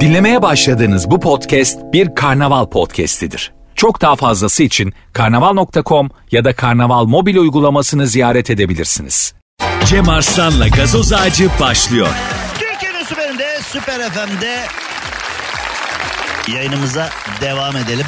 Dinlemeye başladığınız bu podcast bir karnaval podcastidir. Çok daha fazlası için karnaval.com ya da karnaval mobil uygulamasını ziyaret edebilirsiniz. Cem Arslan'la gazoz ağacı başlıyor. Türkiye'nin süperinde, Süper FM'de yayınımıza devam edelim.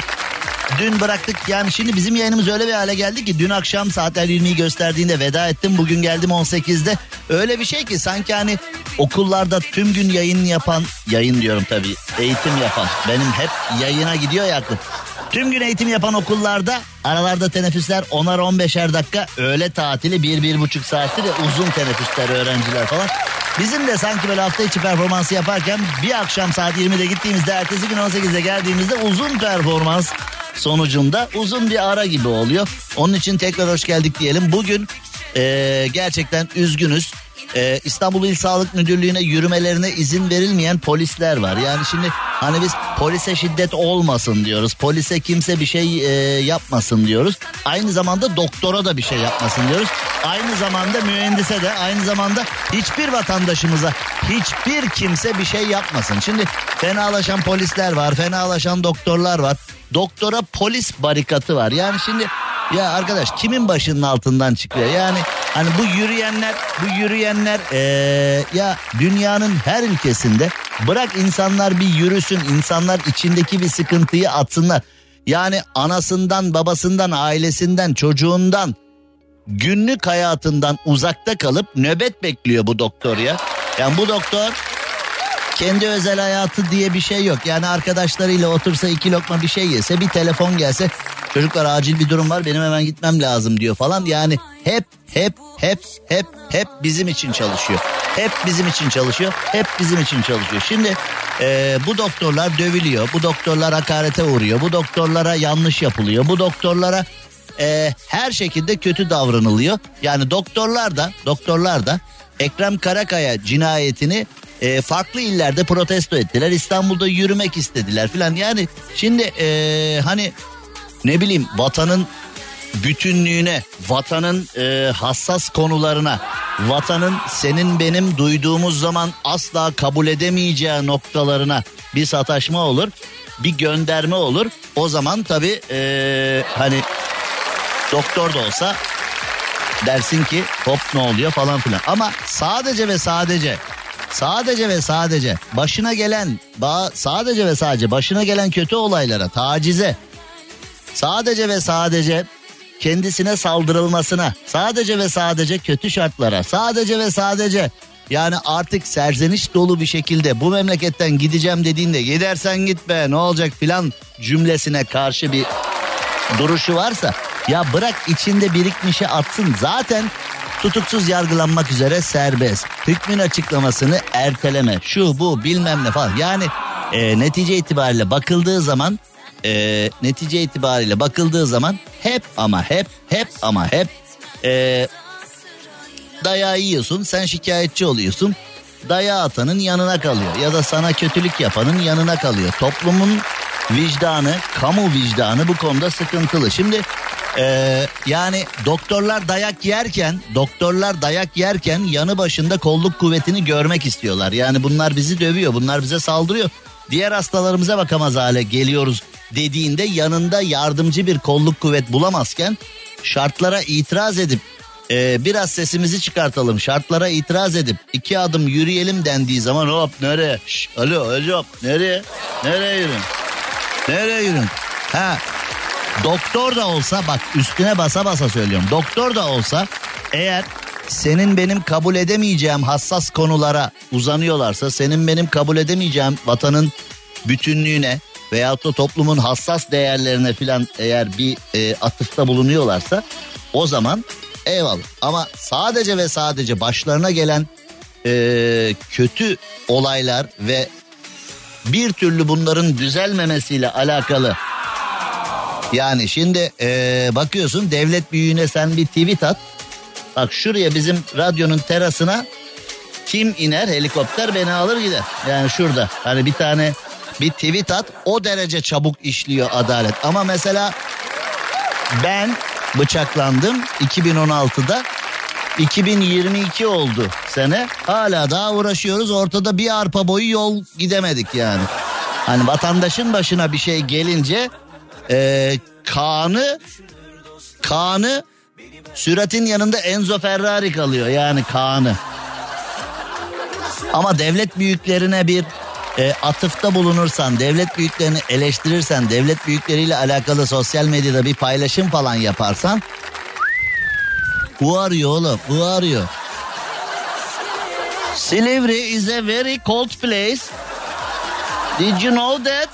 Dün bıraktık yani şimdi bizim yayınımız öyle bir hale geldi ki dün akşam saatler 20'yi gösterdiğinde veda ettim. Bugün geldim 18'de. Öyle bir şey ki sanki hani okullarda tüm gün yayın yapan, yayın diyorum tabii eğitim yapan. Benim hep yayına gidiyor ya aklım. Tüm gün eğitim yapan okullarda aralarda teneffüsler 10'ar 15'er dakika öğle tatili 1-1,5 saattir ya uzun teneffüsler öğrenciler falan. Bizim de sanki böyle hafta içi performansı yaparken bir akşam saat 20'de gittiğimizde ertesi gün 18'de geldiğimizde uzun performans sonucunda uzun bir ara gibi oluyor. Onun için tekrar hoş geldik diyelim. Bugün ee, gerçekten üzgünüz. Ee, İstanbul İl Sağlık Müdürlüğü'ne yürümelerine izin verilmeyen polisler var. Yani şimdi hani biz polise şiddet olmasın diyoruz. Polise kimse bir şey e, yapmasın diyoruz. Aynı zamanda doktora da bir şey yapmasın diyoruz. Aynı zamanda mühendise de aynı zamanda hiçbir vatandaşımıza hiçbir kimse bir şey yapmasın. Şimdi fenalaşan polisler var, fenalaşan doktorlar var. Doktora polis barikatı var. Yani şimdi ya arkadaş kimin başının altından çıkıyor? Yani hani bu yürüyenler, bu yürüyenler ee, ya dünyanın her ülkesinde bırak insanlar bir yürüsün, insanlar içindeki bir sıkıntıyı atsınlar. Yani anasından, babasından, ailesinden, çocuğundan, günlük hayatından uzakta kalıp nöbet bekliyor bu doktor ya. Yani bu doktor kendi özel hayatı diye bir şey yok. Yani arkadaşlarıyla otursa iki lokma bir şey yese bir telefon gelse çocuklar acil bir durum var benim hemen gitmem lazım diyor falan. Yani hep hep hep hep hep bizim için çalışıyor. Hep bizim için çalışıyor. Hep bizim için çalışıyor. Şimdi e, bu doktorlar dövülüyor. Bu doktorlar hakarete uğruyor. Bu doktorlara yanlış yapılıyor. Bu doktorlara e, her şekilde kötü davranılıyor. Yani doktorlar da doktorlar da Ekrem Karakaya cinayetini e, farklı illerde protesto ettiler. İstanbul'da yürümek istediler filan. Yani şimdi e, hani ne bileyim vatanın bütünlüğüne, vatanın e, hassas konularına, vatanın senin benim duyduğumuz zaman asla kabul edemeyeceği noktalarına bir sataşma olur, bir gönderme olur. O zaman tabii e, hani doktor da olsa dersin ki hop ne oluyor falan filan. Ama sadece ve sadece sadece ve sadece başına gelen sadece ve sadece başına gelen kötü olaylara, tacize sadece ve sadece kendisine saldırılmasına, sadece ve sadece kötü şartlara, sadece ve sadece yani artık serzeniş dolu bir şekilde bu memleketten gideceğim dediğinde gidersen git be ne olacak? filan cümlesine karşı bir duruşu varsa ya bırak içinde birikmişi atsın. Zaten tutuksuz yargılanmak üzere serbest. Hükmün açıklamasını erteleme. Şu bu bilmem ne falan. Yani e, netice itibariyle bakıldığı zaman e, netice itibariyle bakıldığı zaman hep ama hep hep ama hep e, dayağı yiyorsun sen şikayetçi oluyorsun dayağı atanın yanına kalıyor ya da sana kötülük yapanın yanına kalıyor toplumun vicdanı kamu vicdanı bu konuda sıkıntılı şimdi ee, yani doktorlar dayak yerken doktorlar dayak yerken yanı başında kolluk kuvvetini görmek istiyorlar. Yani bunlar bizi dövüyor bunlar bize saldırıyor. Diğer hastalarımıza bakamaz hale geliyoruz dediğinde yanında yardımcı bir kolluk kuvvet bulamazken şartlara itiraz edip e, biraz sesimizi çıkartalım şartlara itiraz edip iki adım yürüyelim dendiği zaman hop nereye? Şş, alo hocam nereye? Nereye yürün nereye yürün ha doktor da olsa bak üstüne basa basa söylüyorum doktor da olsa eğer senin benim kabul edemeyeceğim hassas konulara uzanıyorlarsa senin benim kabul edemeyeceğim vatanın bütünlüğüne veyahut da toplumun hassas değerlerine filan eğer bir e, atıfta bulunuyorlarsa o zaman eyvallah. Ama sadece ve sadece başlarına gelen e, kötü olaylar ve bir türlü bunların düzelmemesiyle alakalı yani şimdi e, bakıyorsun devlet büyüğüne sen bir tweet at. Bak şuraya bizim radyonun terasına kim iner helikopter beni alır gider. Yani şurada hani bir tane bir tweet at o derece çabuk işliyor adalet. Ama mesela ben bıçaklandım 2016'da 2022 oldu sene hala daha uğraşıyoruz. Ortada bir arpa boyu yol gidemedik yani. Hani vatandaşın başına bir şey gelince e, Kaan'ı Kaan'ı süratin yanında Enzo Ferrari kalıyor yani Kaan'ı. Ama devlet büyüklerine bir e, atıfta bulunursan, devlet büyüklerini eleştirirsen, devlet büyükleriyle alakalı sosyal medyada bir paylaşım falan yaparsan bu arıyor oğlum, bu arıyor. Silivri is a very cold place. Did you know that?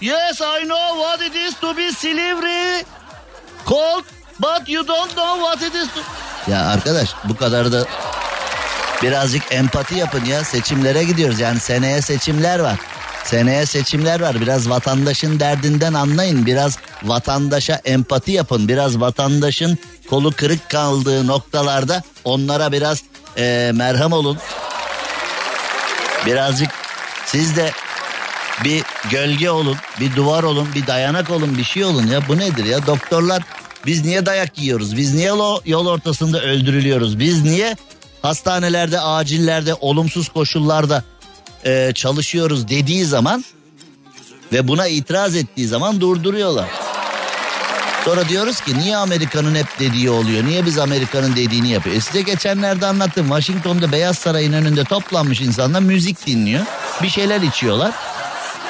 Yes, I know what it is to be Silivri. Cold, but you don't know what it is to... Ya arkadaş bu kadar da birazcık empati yapın ya seçimlere gidiyoruz yani seneye seçimler var. Seneye seçimler var biraz vatandaşın derdinden anlayın biraz vatandaşa empati yapın biraz vatandaşın kolu kırık kaldığı noktalarda onlara biraz e, merhem olun. Birazcık siz de bir gölge olun, bir duvar olun, bir dayanak olun, bir şey olun ya. Bu nedir ya? Doktorlar biz niye dayak yiyoruz? Biz niye yol ortasında öldürülüyoruz? Biz niye hastanelerde, acillerde, olumsuz koşullarda e, çalışıyoruz dediği zaman ve buna itiraz ettiği zaman durduruyorlar. Sonra diyoruz ki niye Amerika'nın hep dediği oluyor? Niye biz Amerika'nın dediğini yapıyor? E size geçenlerde anlattım. Washington'da Beyaz Saray'ın önünde toplanmış insanlar müzik dinliyor. Bir şeyler içiyorlar.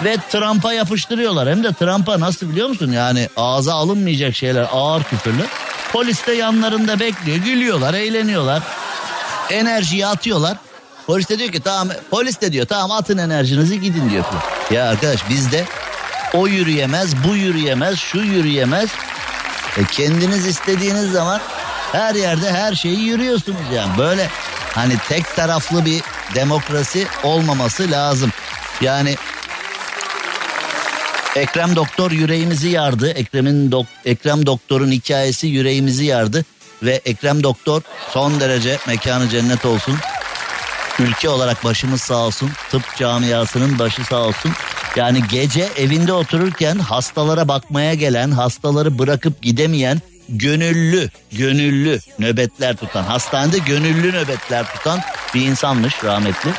Ve Trump'a yapıştırıyorlar. Hem de Trump'a nasıl biliyor musun? Yani ağza alınmayacak şeyler ağır küfürlü. Polis de yanlarında bekliyor. Gülüyorlar, eğleniyorlar. Enerjiyi atıyorlar. Polis de diyor ki tamam polis de diyor tamam atın enerjinizi gidin diyor. Ya arkadaş bizde o yürüyemez, bu yürüyemez, şu yürüyemez. E kendiniz istediğiniz zaman her yerde her şeyi yürüyorsunuz yani. Böyle hani tek taraflı bir demokrasi olmaması lazım. Yani Ekrem Doktor yüreğimizi yardı. Ekrem'in dok Ekrem Doktor'un hikayesi yüreğimizi yardı ve Ekrem Doktor son derece mekanı cennet olsun. Ülke olarak başımız sağ olsun. Tıp camiasının başı sağ olsun. Yani gece evinde otururken hastalara bakmaya gelen, hastaları bırakıp gidemeyen gönüllü, gönüllü nöbetler tutan, hastanede gönüllü nöbetler tutan bir insanmış rahmetli.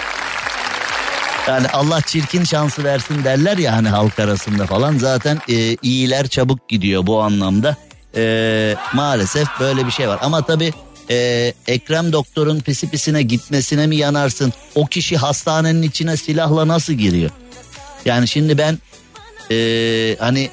Yani Allah çirkin şansı versin derler ya hani halk arasında falan. Zaten e, iyiler çabuk gidiyor bu anlamda. E, maalesef böyle bir şey var. Ama tabii e, Ekrem doktorun pisi pisine gitmesine mi yanarsın? O kişi hastanenin içine silahla nasıl giriyor? Yani şimdi ben e, hani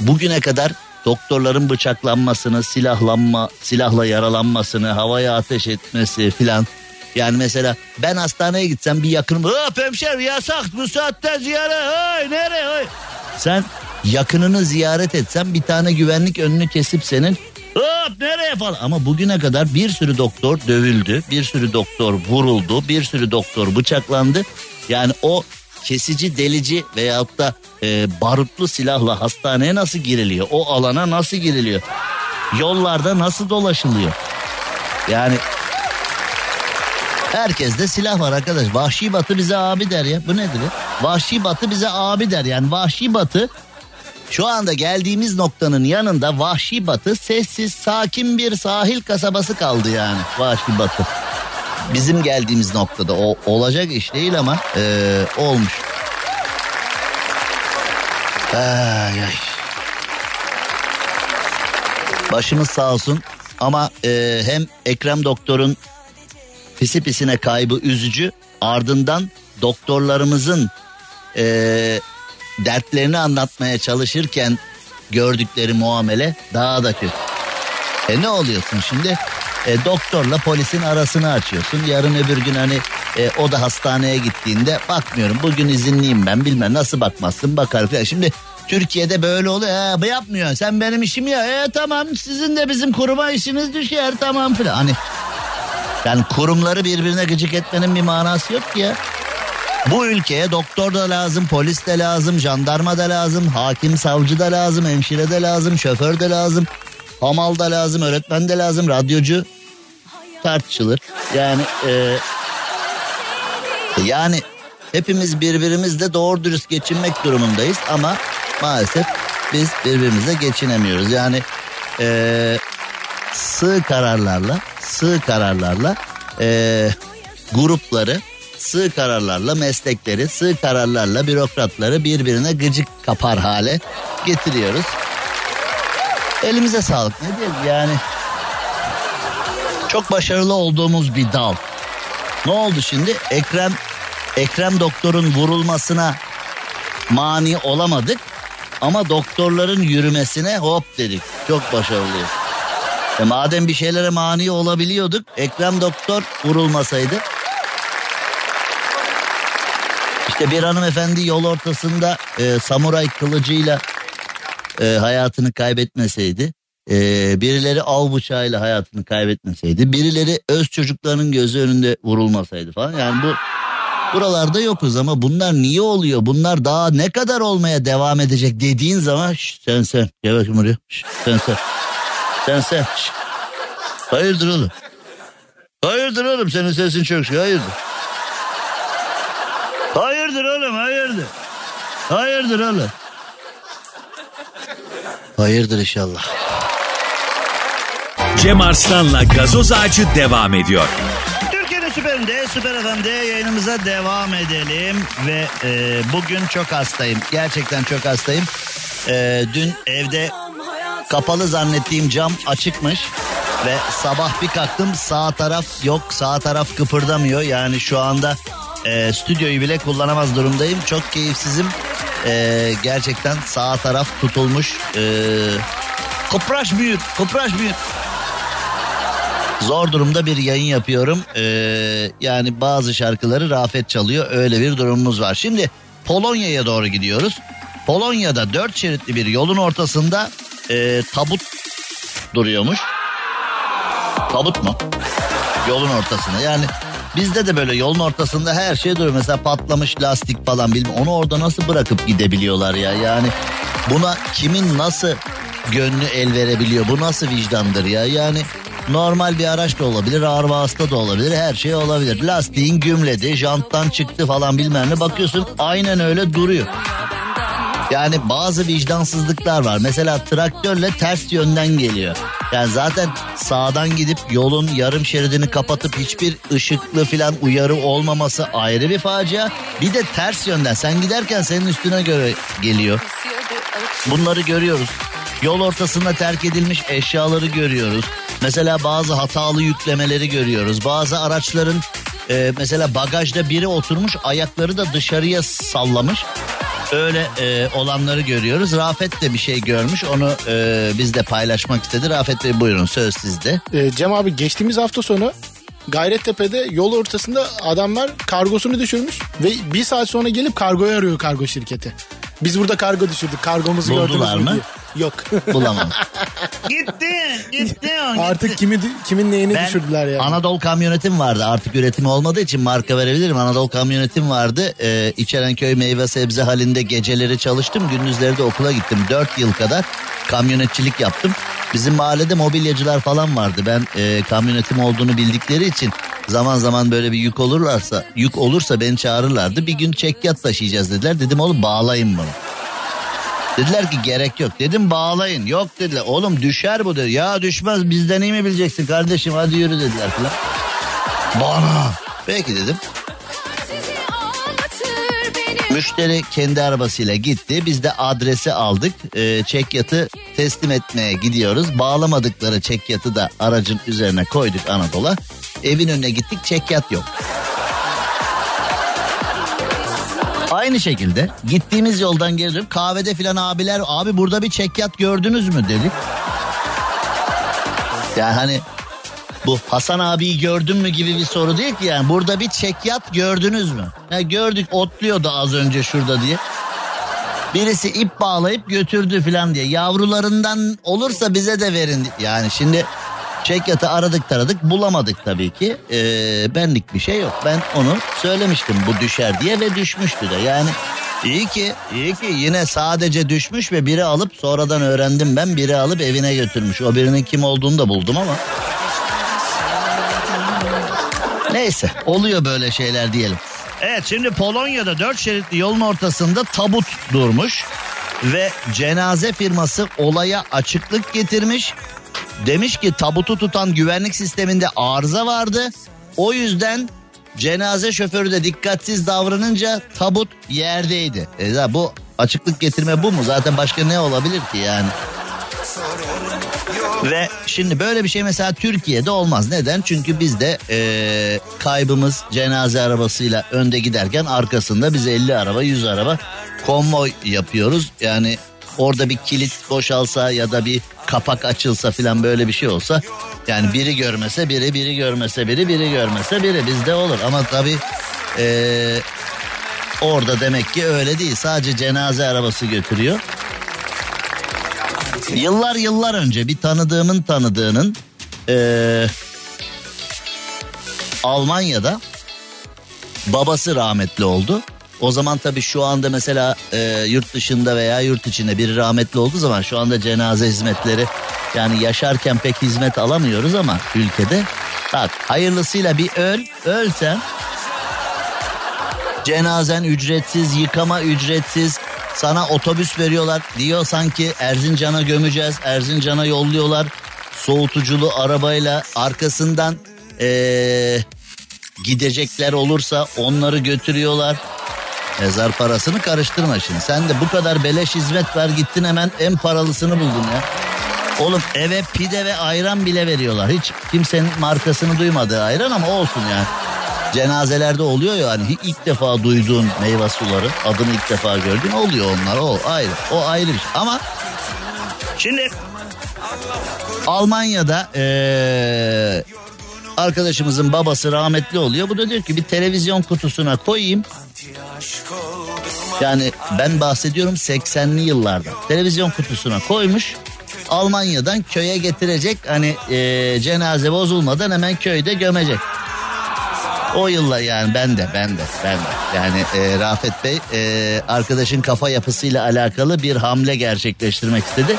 bugüne kadar doktorların bıçaklanmasını, silahlanma, silahla yaralanmasını, havaya ateş etmesi filan yani mesela ben hastaneye gitsem bir yakınım. Hop hemşerim yasak bu saatte ziyaret. Ay nereye? Ay. Sen yakınını ziyaret etsen bir tane güvenlik önünü kesip senin hop nereye falan. Ama bugüne kadar bir sürü doktor dövüldü. Bir sürü doktor vuruldu. Bir sürü doktor bıçaklandı. Yani o kesici delici veyahut da e, barutlu silahla hastaneye nasıl giriliyor? O alana nasıl giriliyor? Yollarda nasıl dolaşılıyor? Yani Herkeste silah var arkadaş. Vahşi batı bize abi der ya. Bu nedir ya? Vahşi batı bize abi der. Yani vahşi batı şu anda geldiğimiz noktanın yanında vahşi batı sessiz sakin bir sahil kasabası kaldı yani vahşi batı. Bizim geldiğimiz noktada o olacak iş değil ama ee, olmuş. Ay, ay. Başımız sağ olsun ama e, hem Ekrem Doktor'un pisi pisine kaybı üzücü. Ardından doktorlarımızın e, dertlerini anlatmaya çalışırken gördükleri muamele daha da kötü. E ne oluyorsun şimdi? E, doktorla polisin arasını açıyorsun. Yarın öbür gün hani e, o da hastaneye gittiğinde bakmıyorum. Bugün izinliyim ben bilmem nasıl bakmazsın bakar falan. Şimdi Türkiye'de böyle oluyor. Bu yapmıyor. Sen benim işim ya. E tamam sizin de bizim kuruma işiniz düşer tamam filan. Hani yani kurumları birbirine gıcık etmenin bir manası yok ki ya. Bu ülkeye doktor da lazım, polis de lazım, jandarma da lazım, hakim savcı da lazım, hemşire de lazım, şoför de lazım, hamal da lazım, öğretmen de lazım, radyocu tartışılır. Yani e, yani hepimiz birbirimizle doğru dürüst geçinmek durumundayız ama maalesef biz birbirimizle geçinemiyoruz. Yani e, sığ kararlarla sığ kararlarla e, grupları sığ kararlarla meslekleri, sığ kararlarla bürokratları birbirine gıcık kapar hale getiriyoruz. Elimize sağlık ne diyelim yani. Çok başarılı olduğumuz bir dal. Ne oldu şimdi? Ekrem Ekrem doktorun vurulmasına mani olamadık ama doktorların yürümesine hop dedik. Çok başarılıyız. E madem bir şeylere mani olabiliyorduk Ekrem doktor vurulmasaydı işte bir hanımefendi yol ortasında e, samuray kılıcıyla e, hayatını kaybetmeseydi, e, birileri av bıçağıyla hayatını kaybetmeseydi, birileri öz çocuklarının gözü önünde vurulmasaydı falan. Yani bu buralarda yokuz ama bunlar niye oluyor? Bunlar daha ne kadar olmaya devam edecek dediğin zaman şş, sen sen gel bakayım oraya. Şş, sen sen. Sen sen. Şş. Hayırdır oğlum? Hayırdır oğlum senin sesin çok şey hayırdır. Hayırdır oğlum hayırdır. Hayırdır oğlum. Hayırdır inşallah. Cem Arslan'la gazoz ağacı devam ediyor. Türkiye'nin süperinde, süper FM'de yayınımıza devam edelim. Ve e, bugün çok hastayım. Gerçekten çok hastayım. E, dün evde kapalı zannettiğim cam açıkmış. Ve sabah bir kalktım sağ taraf yok sağ taraf kıpırdamıyor. Yani şu anda e, stüdyoyu bile kullanamaz durumdayım. Çok keyifsizim. E, gerçekten sağ taraf tutulmuş. E, kupraş büyük, kupraş büyük. Zor durumda bir yayın yapıyorum. Ee, yani bazı şarkıları Rafet çalıyor. Öyle bir durumumuz var. Şimdi Polonya'ya doğru gidiyoruz. Polonya'da dört şeritli bir yolun ortasında e, tabut duruyormuş. Tabut mu? Yolun ortasında. Yani bizde de böyle yolun ortasında her şey duruyor. Mesela patlamış lastik falan bilmem. Onu orada nasıl bırakıp gidebiliyorlar ya? Yani buna kimin nasıl gönlü el verebiliyor? Bu nasıl vicdandır ya? Yani normal bir araç da olabilir, ağır vasıta da olabilir, her şey olabilir. Lastiğin gümledi, janttan çıktı falan bilmem ne bakıyorsun aynen öyle duruyor. Yani bazı vicdansızlıklar var. Mesela traktörle ters yönden geliyor. Yani zaten sağdan gidip yolun yarım şeridini kapatıp hiçbir ışıklı filan uyarı olmaması ayrı bir facia. Bir de ters yönden sen giderken senin üstüne göre geliyor. Bunları görüyoruz. Yol ortasında terk edilmiş eşyaları görüyoruz. Mesela bazı hatalı yüklemeleri görüyoruz. Bazı araçların e, mesela bagajda biri oturmuş ayakları da dışarıya sallamış. Öyle e, olanları görüyoruz. Rafet de bir şey görmüş. Onu e, biz de paylaşmak istedi. Rafet Bey buyurun söz sizde. Ee, Cem abi geçtiğimiz hafta sonu Gayrettepe'de yol ortasında adamlar kargosunu düşürmüş ve bir saat sonra gelip kargoyu arıyor kargo şirketi. Biz burada kargo düşürdük. Kargomuzu Buldular gördünüz mü diye. Yok. Bulamam. gitti, gitti. o, Artık kimi kimin neyini Ben düşürdüler yani. Anadolu kamyonetim vardı. Artık üretim olmadığı için marka verebilirim. Anadolu kamyonetim vardı. Ee, İçerenköy meyve sebze halinde geceleri çalıştım. Gündüzleri de okula gittim. Dört yıl kadar kamyonetçilik yaptım. Bizim mahallede mobilyacılar falan vardı. Ben e, kamyonetim olduğunu bildikleri için zaman zaman böyle bir yük olurlarsa yük olursa beni çağırırlardı. Bir gün çekyat taşıyacağız dediler. Dedim oğlum bağlayın bunu. Dediler ki gerek yok. Dedim bağlayın. Yok dediler. Oğlum düşer bu dedi. Ya düşmez bizden iyi mi bileceksin kardeşim hadi yürü dediler falan. Bana. Peki dedim. Müşteri kendi arabasıyla gitti. Biz de adresi aldık. Ee, çekyatı teslim etmeye gidiyoruz. Bağlamadıkları çekyatı da aracın üzerine koyduk Anadolu'a. Evin önüne gittik çekyat yok. Aynı şekilde gittiğimiz yoldan geri dönüp kahvede filan abiler abi burada bir çekyat gördünüz mü dedik. Yani hani bu Hasan abiyi gördün mü gibi bir soru değil ki yani burada bir çekyat gördünüz mü? Ya gördük otluyordu az önce şurada diye. Birisi ip bağlayıp götürdü filan diye. Yavrularından olursa bize de verin. Yani şimdi çekyatı aradık taradık bulamadık tabii ki. Ee, benlik bir şey yok. Ben onu söylemiştim bu düşer diye ve düşmüştü de. Yani iyi ki iyi ki yine sadece düşmüş ve biri alıp sonradan öğrendim ben biri alıp evine götürmüş. O birinin kim olduğunu da buldum ama. Neyse oluyor böyle şeyler diyelim. Evet şimdi Polonya'da dört şeritli yolun ortasında tabut durmuş. Ve cenaze firması olaya açıklık getirmiş. Demiş ki tabutu tutan güvenlik sisteminde arıza vardı. O yüzden Cenaze şoförü de dikkatsiz davranınca tabut yerdeydi. E, bu açıklık getirme bu mu? Zaten başka ne olabilir ki yani? Ve şimdi böyle bir şey mesela Türkiye'de olmaz. Neden? Çünkü bizde ee, kaybımız cenaze arabasıyla önde giderken arkasında biz 50 araba 100 araba konvoy yapıyoruz. Yani orada bir kilit boşalsa ya da bir kapak açılsa filan böyle bir şey olsa yani biri görmese biri biri görmese biri biri görmese biri bizde olur ama tabii ee, orada demek ki öyle değil sadece cenaze arabası götürüyor. Yıllar yıllar önce bir tanıdığımın tanıdığının ee, Almanya'da babası rahmetli oldu. O zaman tabii şu anda mesela e, yurt dışında veya yurt içinde biri rahmetli olduğu zaman şu anda cenaze hizmetleri yani yaşarken pek hizmet alamıyoruz ama ülkede bak hayırlısıyla bir öl ölsen cenazen ücretsiz yıkama ücretsiz sana otobüs veriyorlar diyor sanki Erzincan'a gömeceğiz Erzincan'a yolluyorlar soğutuculu arabayla arkasından ee, gidecekler olursa onları götürüyorlar. Mezar parasını karıştırma şimdi. Sen de bu kadar beleş hizmet ver gittin hemen en paralısını buldun ya. Oğlum eve pide ve ayran bile veriyorlar. Hiç kimsenin markasını duymadığı ayran ama olsun yani. Cenazelerde oluyor ya hani ilk defa duyduğun meyve suları adını ilk defa gördüğün oluyor onlar o ayrı o ayrı bir şey. Ama şimdi Almanya'da ee, arkadaşımızın babası rahmetli oluyor. Bu da diyor ki bir televizyon kutusuna koyayım. Yani ben bahsediyorum 80'li yıllarda. Televizyon kutusuna koymuş. Almanya'dan köye getirecek. Hani e, cenaze bozulmadan hemen köyde gömecek. O yıllar yani ben de ben de ben de. Yani e, Rafet Bey e, arkadaşın kafa yapısıyla alakalı bir hamle gerçekleştirmek istedi.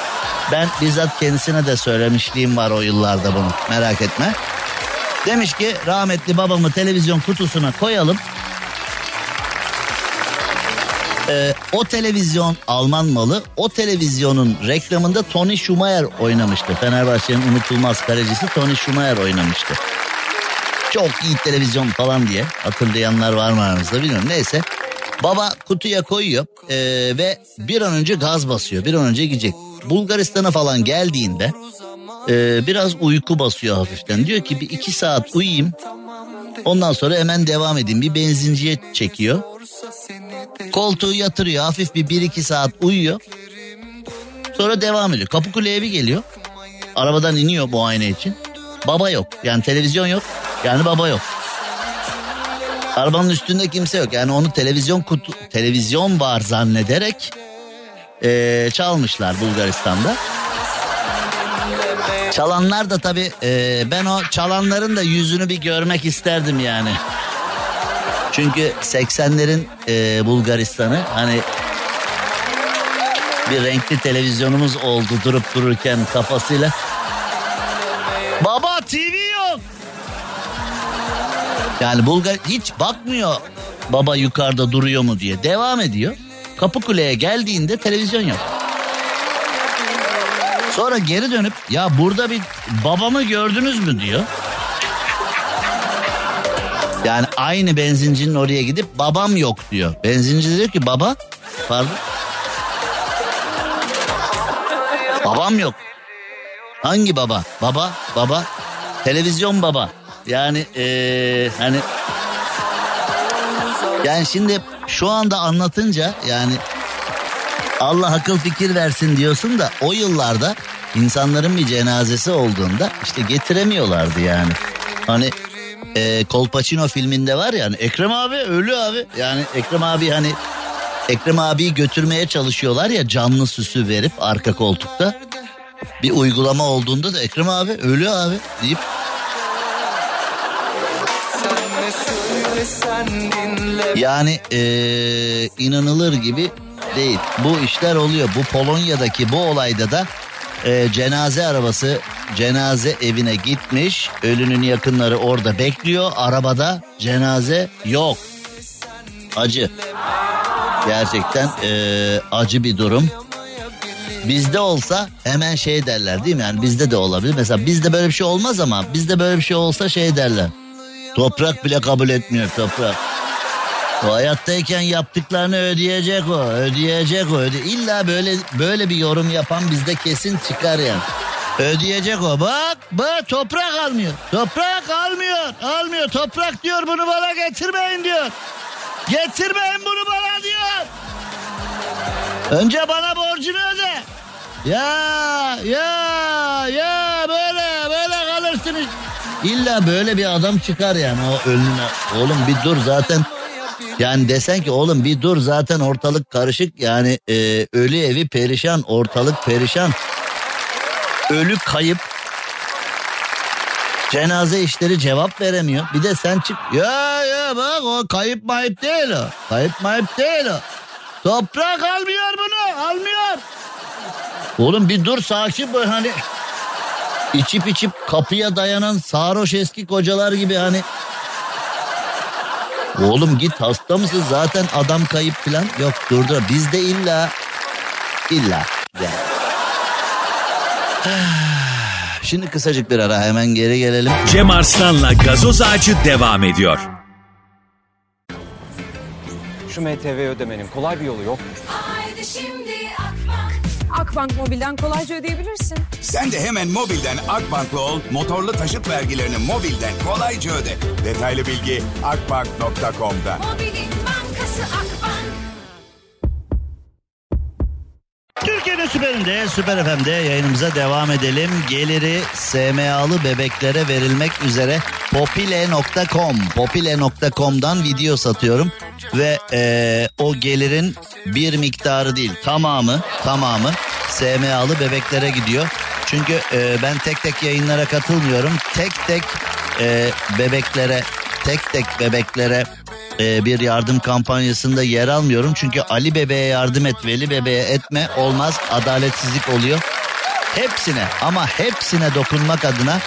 Ben bizzat kendisine de söylemişliğim var o yıllarda bunu merak etme. Demiş ki rahmetli babamı televizyon kutusuna koyalım. Ee, o televizyon Alman malı. O televizyonun reklamında Tony Schumacher oynamıştı. Fenerbahçe'nin unutulmaz kalecisi Tony Schumacher oynamıştı. Çok iyi televizyon falan diye hatırlayanlar var mı aranızda bilmiyorum. Neyse baba kutuya koyuyor ee, ve bir an önce gaz basıyor. Bir an önce gidecek. Bulgaristan'a falan geldiğinde e, biraz uyku basıyor hafiften. Diyor ki bir iki saat uyuyayım. Ondan sonra hemen devam edeyim. Bir benzinciye çekiyor. Koltuğu yatırıyor. Hafif bir bir iki saat uyuyor. Sonra devam ediyor. Kapıkule'ye bir geliyor. Arabadan iniyor bu ayna için. Baba yok. Yani televizyon yok. Yani baba yok. Arabanın üstünde kimse yok. Yani onu televizyon kutu televizyon var zannederek e, çalmışlar Bulgaristan'da. Çalanlar da tabii e, ben o çalanların da yüzünü bir görmek isterdim yani. Çünkü 80'lerin e, Bulgaristan'ı hani bir renkli televizyonumuz oldu durup dururken kafasıyla. Baba TV yok. Yani Bulgar hiç bakmıyor baba yukarıda duruyor mu diye devam ediyor. Kapıkule'ye geldiğinde televizyon yok. Sonra geri dönüp ya burada bir babamı gördünüz mü diyor. Yani aynı benzincinin oraya gidip babam yok diyor. Benzinci diyor ki baba pardon. Babam yok. Hangi baba? Baba, baba. Televizyon baba. Yani ee, hani yani şimdi şu anda anlatınca yani Allah akıl fikir versin diyorsun da o yıllarda insanların bir cenazesi olduğunda işte getiremiyorlardı yani. Hani e, Kolpaçino filminde var ya hani Ekrem abi ölü abi. Yani Ekrem abi hani Ekrem abiyi götürmeye çalışıyorlar ya canlı süsü verip arka koltukta. Bir uygulama olduğunda da Ekrem abi ölü abi deyip yani ee, inanılır gibi değil. Bu işler oluyor. Bu Polonya'daki bu olayda da e, cenaze arabası cenaze evine gitmiş. Ölünün yakınları orada bekliyor. Arabada cenaze yok. Acı. Gerçekten e, acı bir durum. Bizde olsa hemen şey derler değil mi? Yani bizde de olabilir. Mesela bizde böyle bir şey olmaz ama bizde böyle bir şey olsa şey derler. Toprak bile kabul etmiyor toprak. O hayattayken yaptıklarını ödeyecek o. Ödeyecek o. Öde İlla böyle böyle bir yorum yapan bizde kesin çıkar yani. Ödeyecek o. Bak bak toprak almıyor. Toprak almıyor. Almıyor. Toprak diyor bunu bana getirmeyin diyor. Getirmeyin bunu bana diyor. Önce bana borcunu öde. Ya ya ya böyle böyle kalırsınız. İlla böyle bir adam çıkar yani o önüne. Oğlum bir dur zaten. Yani desen ki oğlum bir dur zaten ortalık karışık yani e, ölü evi perişan ortalık perişan. Ölü kayıp. Cenaze işleri cevap veremiyor. Bir de sen çık. Ya ya bak o kayıp mayıp değil o. Kayıp mayıp değil o. Toprak almıyor bunu almıyor. Oğlum bir dur sakin böyle hani içip içip kapıya dayanan sarhoş eski kocalar gibi hani. Oğlum git hasta mısın zaten adam kayıp falan. Yok dur dur bizde illa illa yani. Şimdi kısacık bir ara hemen geri gelelim. Cem Arslan'la gazoz ağacı devam ediyor. Şu MTV ödemenin kolay bir yolu yok. mu? Haydi şimdi Akbank Akbank Mobil'den kolayca ödeyebilirsin. Sen de hemen mobilden Akbank'la ol, motorlu taşıt vergilerini mobilden kolayca öde. Detaylı bilgi akbank.com'da. Mobilin bankası Akbank Türkiye'nin süperinde, Süper FM'de yayınımıza devam edelim. Geliri SMA'lı bebeklere verilmek üzere popile.com popile.com'dan video satıyorum. Ve eee, o gelirin bir miktarı değil tamamı tamamı SMA'lı bebeklere gidiyor. Çünkü eee, ben tek tek yayınlara katılmıyorum. Tek tek eee, bebeklere tek tek bebeklere e, bir yardım kampanyasında yer almıyorum. Çünkü Ali bebeğe yardım et, Veli bebeğe etme olmaz. Adaletsizlik oluyor. Hepsine ama hepsine dokunmak adına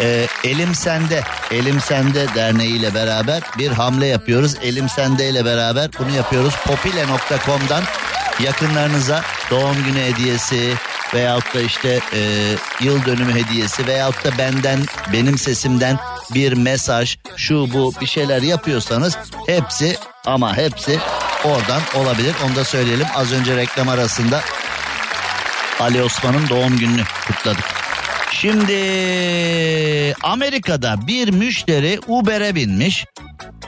e, Elim Sende, Elim Sende Derneği ile beraber bir hamle yapıyoruz. Elim Sende ile beraber bunu yapıyoruz. Popile.com'dan yakınlarınıza doğum günü hediyesi veyahut da işte e, yıl dönümü hediyesi veyahut da benden benim sesimden bir mesaj şu bu bir şeyler yapıyorsanız hepsi ama hepsi oradan olabilir. Onu da söyleyelim. Az önce reklam arasında Ali Osman'ın doğum gününü kutladık. Şimdi Amerika'da bir müşteri Uber'e binmiş.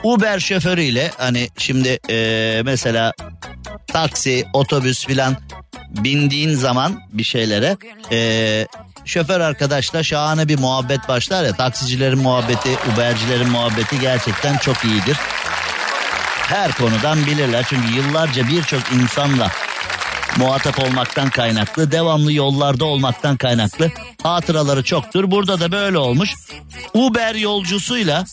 Uber şoförüyle hani şimdi e, mesela taksi, otobüs filan bindiğin zaman bir şeylere e, şoför arkadaşla şahane bir muhabbet başlar ya taksicilerin muhabbeti, Ubercilerin muhabbeti gerçekten çok iyidir. Her konudan bilirler çünkü yıllarca birçok insanla muhatap olmaktan kaynaklı, devamlı yollarda olmaktan kaynaklı hatıraları çoktur. Burada da böyle olmuş. Uber yolcusuyla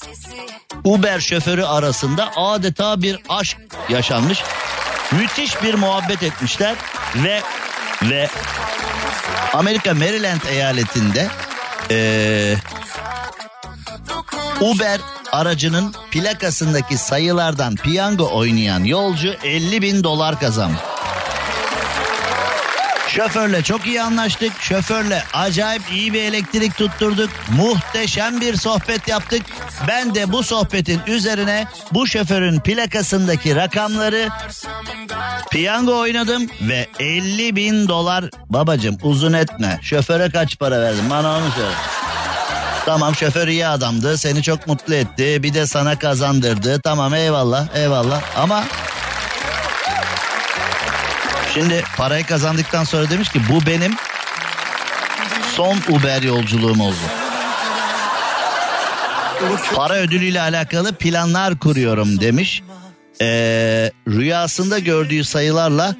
Uber şoförü arasında adeta bir aşk yaşanmış. Müthiş bir muhabbet etmişler ve ve Amerika Maryland eyaletinde eee, Uber aracının plakasındaki sayılardan piyango oynayan yolcu 50 bin dolar kazanmış. Şoförle çok iyi anlaştık. Şoförle acayip iyi bir elektrik tutturduk. Muhteşem bir sohbet yaptık. Ben de bu sohbetin üzerine bu şoförün plakasındaki rakamları piyango oynadım ve 50 bin dolar babacım uzun etme. Şoföre kaç para verdin bana onu söyle. Tamam şoför iyi adamdı seni çok mutlu etti bir de sana kazandırdı tamam eyvallah eyvallah ama Şimdi parayı kazandıktan sonra demiş ki bu benim son Uber yolculuğum oldu. Para ödülüyle alakalı planlar kuruyorum demiş. Ee, rüyasında gördüğü sayılarla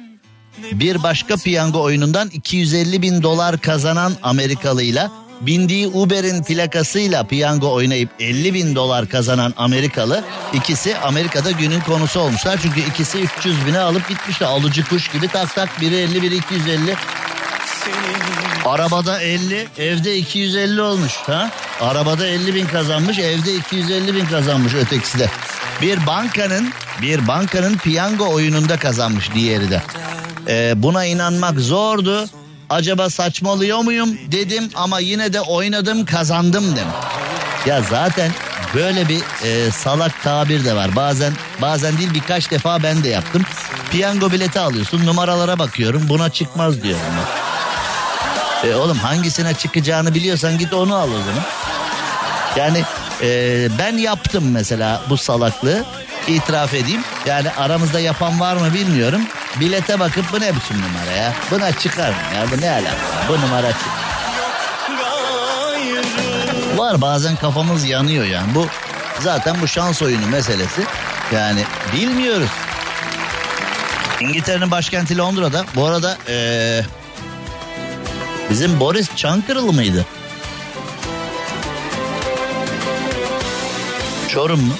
bir başka piyango oyunundan 250 bin dolar kazanan Amerikalıyla bindiği Uber'in plakasıyla piyango oynayıp 50 bin dolar kazanan Amerikalı ikisi Amerika'da günün konusu olmuşlar. Çünkü ikisi 300 bine alıp gitmişler alıcı kuş gibi tak tak biri 50 biri 250. Arabada 50 evde 250 olmuş ha? Arabada 50 bin kazanmış evde 250 bin kazanmış ötekisi de. Bir bankanın bir bankanın piyango oyununda kazanmış diğeri de. Ee, buna inanmak zordu. Acaba saçmalıyor muyum dedim ama yine de oynadım kazandım dedim. Ya zaten böyle bir e, salak tabir de var. Bazen bazen değil birkaç defa ben de yaptım. Piyango bileti alıyorsun numaralara bakıyorum buna çıkmaz diyorum. E, oğlum hangisine çıkacağını biliyorsan git onu al o zaman. Yani e, ben yaptım mesela bu salaklığı itiraf edeyim. Yani aramızda yapan var mı bilmiyorum. Bilete bakıp bu ne biçim numara ya? Buna çıkar mı ya? Bu ne alaka? Bu numara çık. Var bazen kafamız yanıyor yani. Bu zaten bu şans oyunu meselesi. Yani bilmiyoruz. İngiltere'nin başkenti Londra'da. Bu arada eee, bizim Boris Çankırılı mıydı? Çorum mu?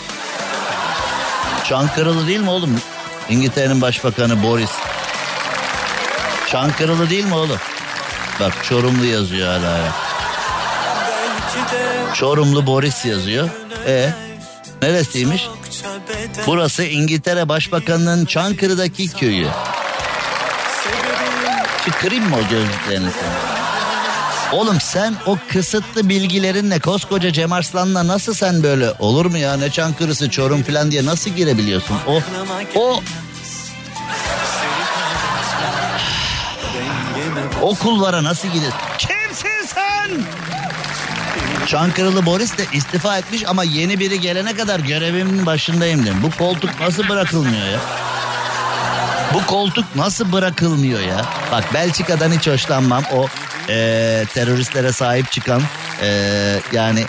Çankırılı değil mi oğlum? İngiltere'nin başbakanı Boris. Çankırılı değil mi oğlum? Bak Çorumlu yazıyor hala. ya. Çorumlu Boris yazıyor. E neresiymiş? Burası İngiltere Başbakanı'nın Çankırı'daki köyü. Çıkarayım mı o gözlüklerini sen? Oğlum sen o kısıtlı bilgilerinle koskoca Cem Arslan'la nasıl sen böyle olur mu ya ne Çankırısı Çorum falan diye nasıl girebiliyorsun? O o okullara nasıl gidiyorsun? Kimsin sen? Çankırılı Boris de istifa etmiş ama yeni biri gelene kadar görevimin başındayım dedim. Bu koltuk nasıl bırakılmıyor ya? Bu koltuk nasıl bırakılmıyor ya? Bak Belçika'dan hiç hoşlanmam. O eee, teröristlere sahip çıkan eee, yani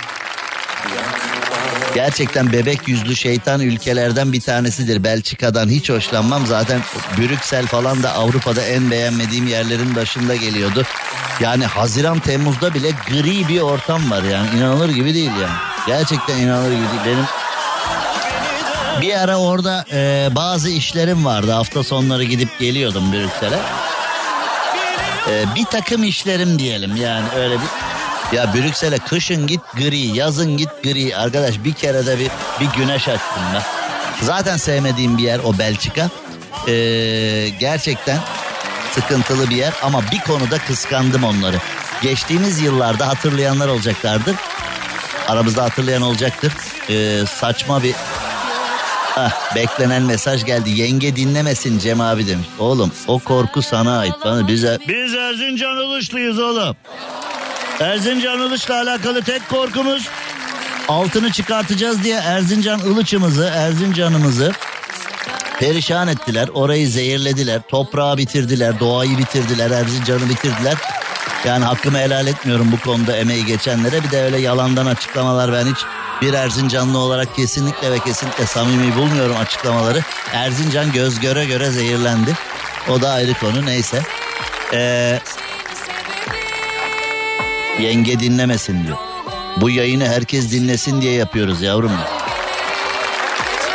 gerçekten bebek yüzlü şeytan ülkelerden bir tanesidir. Belçika'dan hiç hoşlanmam. Zaten Brüksel falan da Avrupa'da en beğenmediğim yerlerin başında geliyordu. Yani Haziran Temmuz'da bile gri bir ortam var yani inanılır gibi değil yani. Gerçekten inanılır gibi değil. Benim bir ara orada e, bazı işlerim vardı. Hafta sonları gidip geliyordum Brüksel'e. E, bir takım işlerim diyelim yani öyle bir. Ya Brüksel'e kışın git gri, yazın git gri. Arkadaş bir kere de bir, bir güneş açtım ben. Zaten sevmediğim bir yer o Belçika. E, gerçekten sıkıntılı bir yer ama bir konuda kıskandım onları. Geçtiğimiz yıllarda hatırlayanlar olacaklardır. Aramızda hatırlayan olacaktır. E, saçma bir Ah, beklenen mesaj geldi. Yenge dinlemesin Cem abi demiş. Oğlum o korku sana ait. Bana bize... Biz Erzincan Uluşluyuz oğlum. Erzincan Uluş'la alakalı tek korkumuz altını çıkartacağız diye Erzincan Ilıç'ımızı, Erzincan'ımızı perişan ettiler. Orayı zehirlediler. Toprağı bitirdiler. Doğayı bitirdiler. Erzincan'ı bitirdiler. Yani hakkımı helal etmiyorum bu konuda emeği geçenlere. Bir de öyle yalandan açıklamalar ben hiç bir Erzincanlı olarak kesinlikle ve kesinlikle samimi bulmuyorum açıklamaları. Erzincan göz göre göre zehirlendi. O da ayrı konu neyse. Ee, yenge dinlemesin diyor. Bu yayını herkes dinlesin diye yapıyoruz yavrum.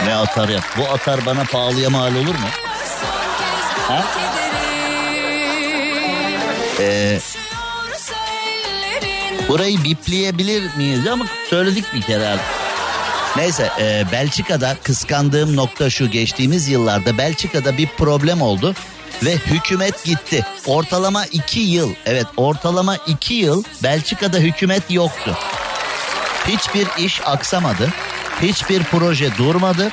Ne atar yap. Bu atar bana pahalıya mal olur mu? Ha? Ee, burayı bipleyebilir miyiz ama söyledik bir kere artık. Neyse e, Belçika'da kıskandığım nokta şu geçtiğimiz yıllarda Belçika'da bir problem oldu ve hükümet gitti. Ortalama iki yıl evet ortalama iki yıl Belçika'da hükümet yoktu. Hiçbir iş aksamadı. Hiçbir proje durmadı.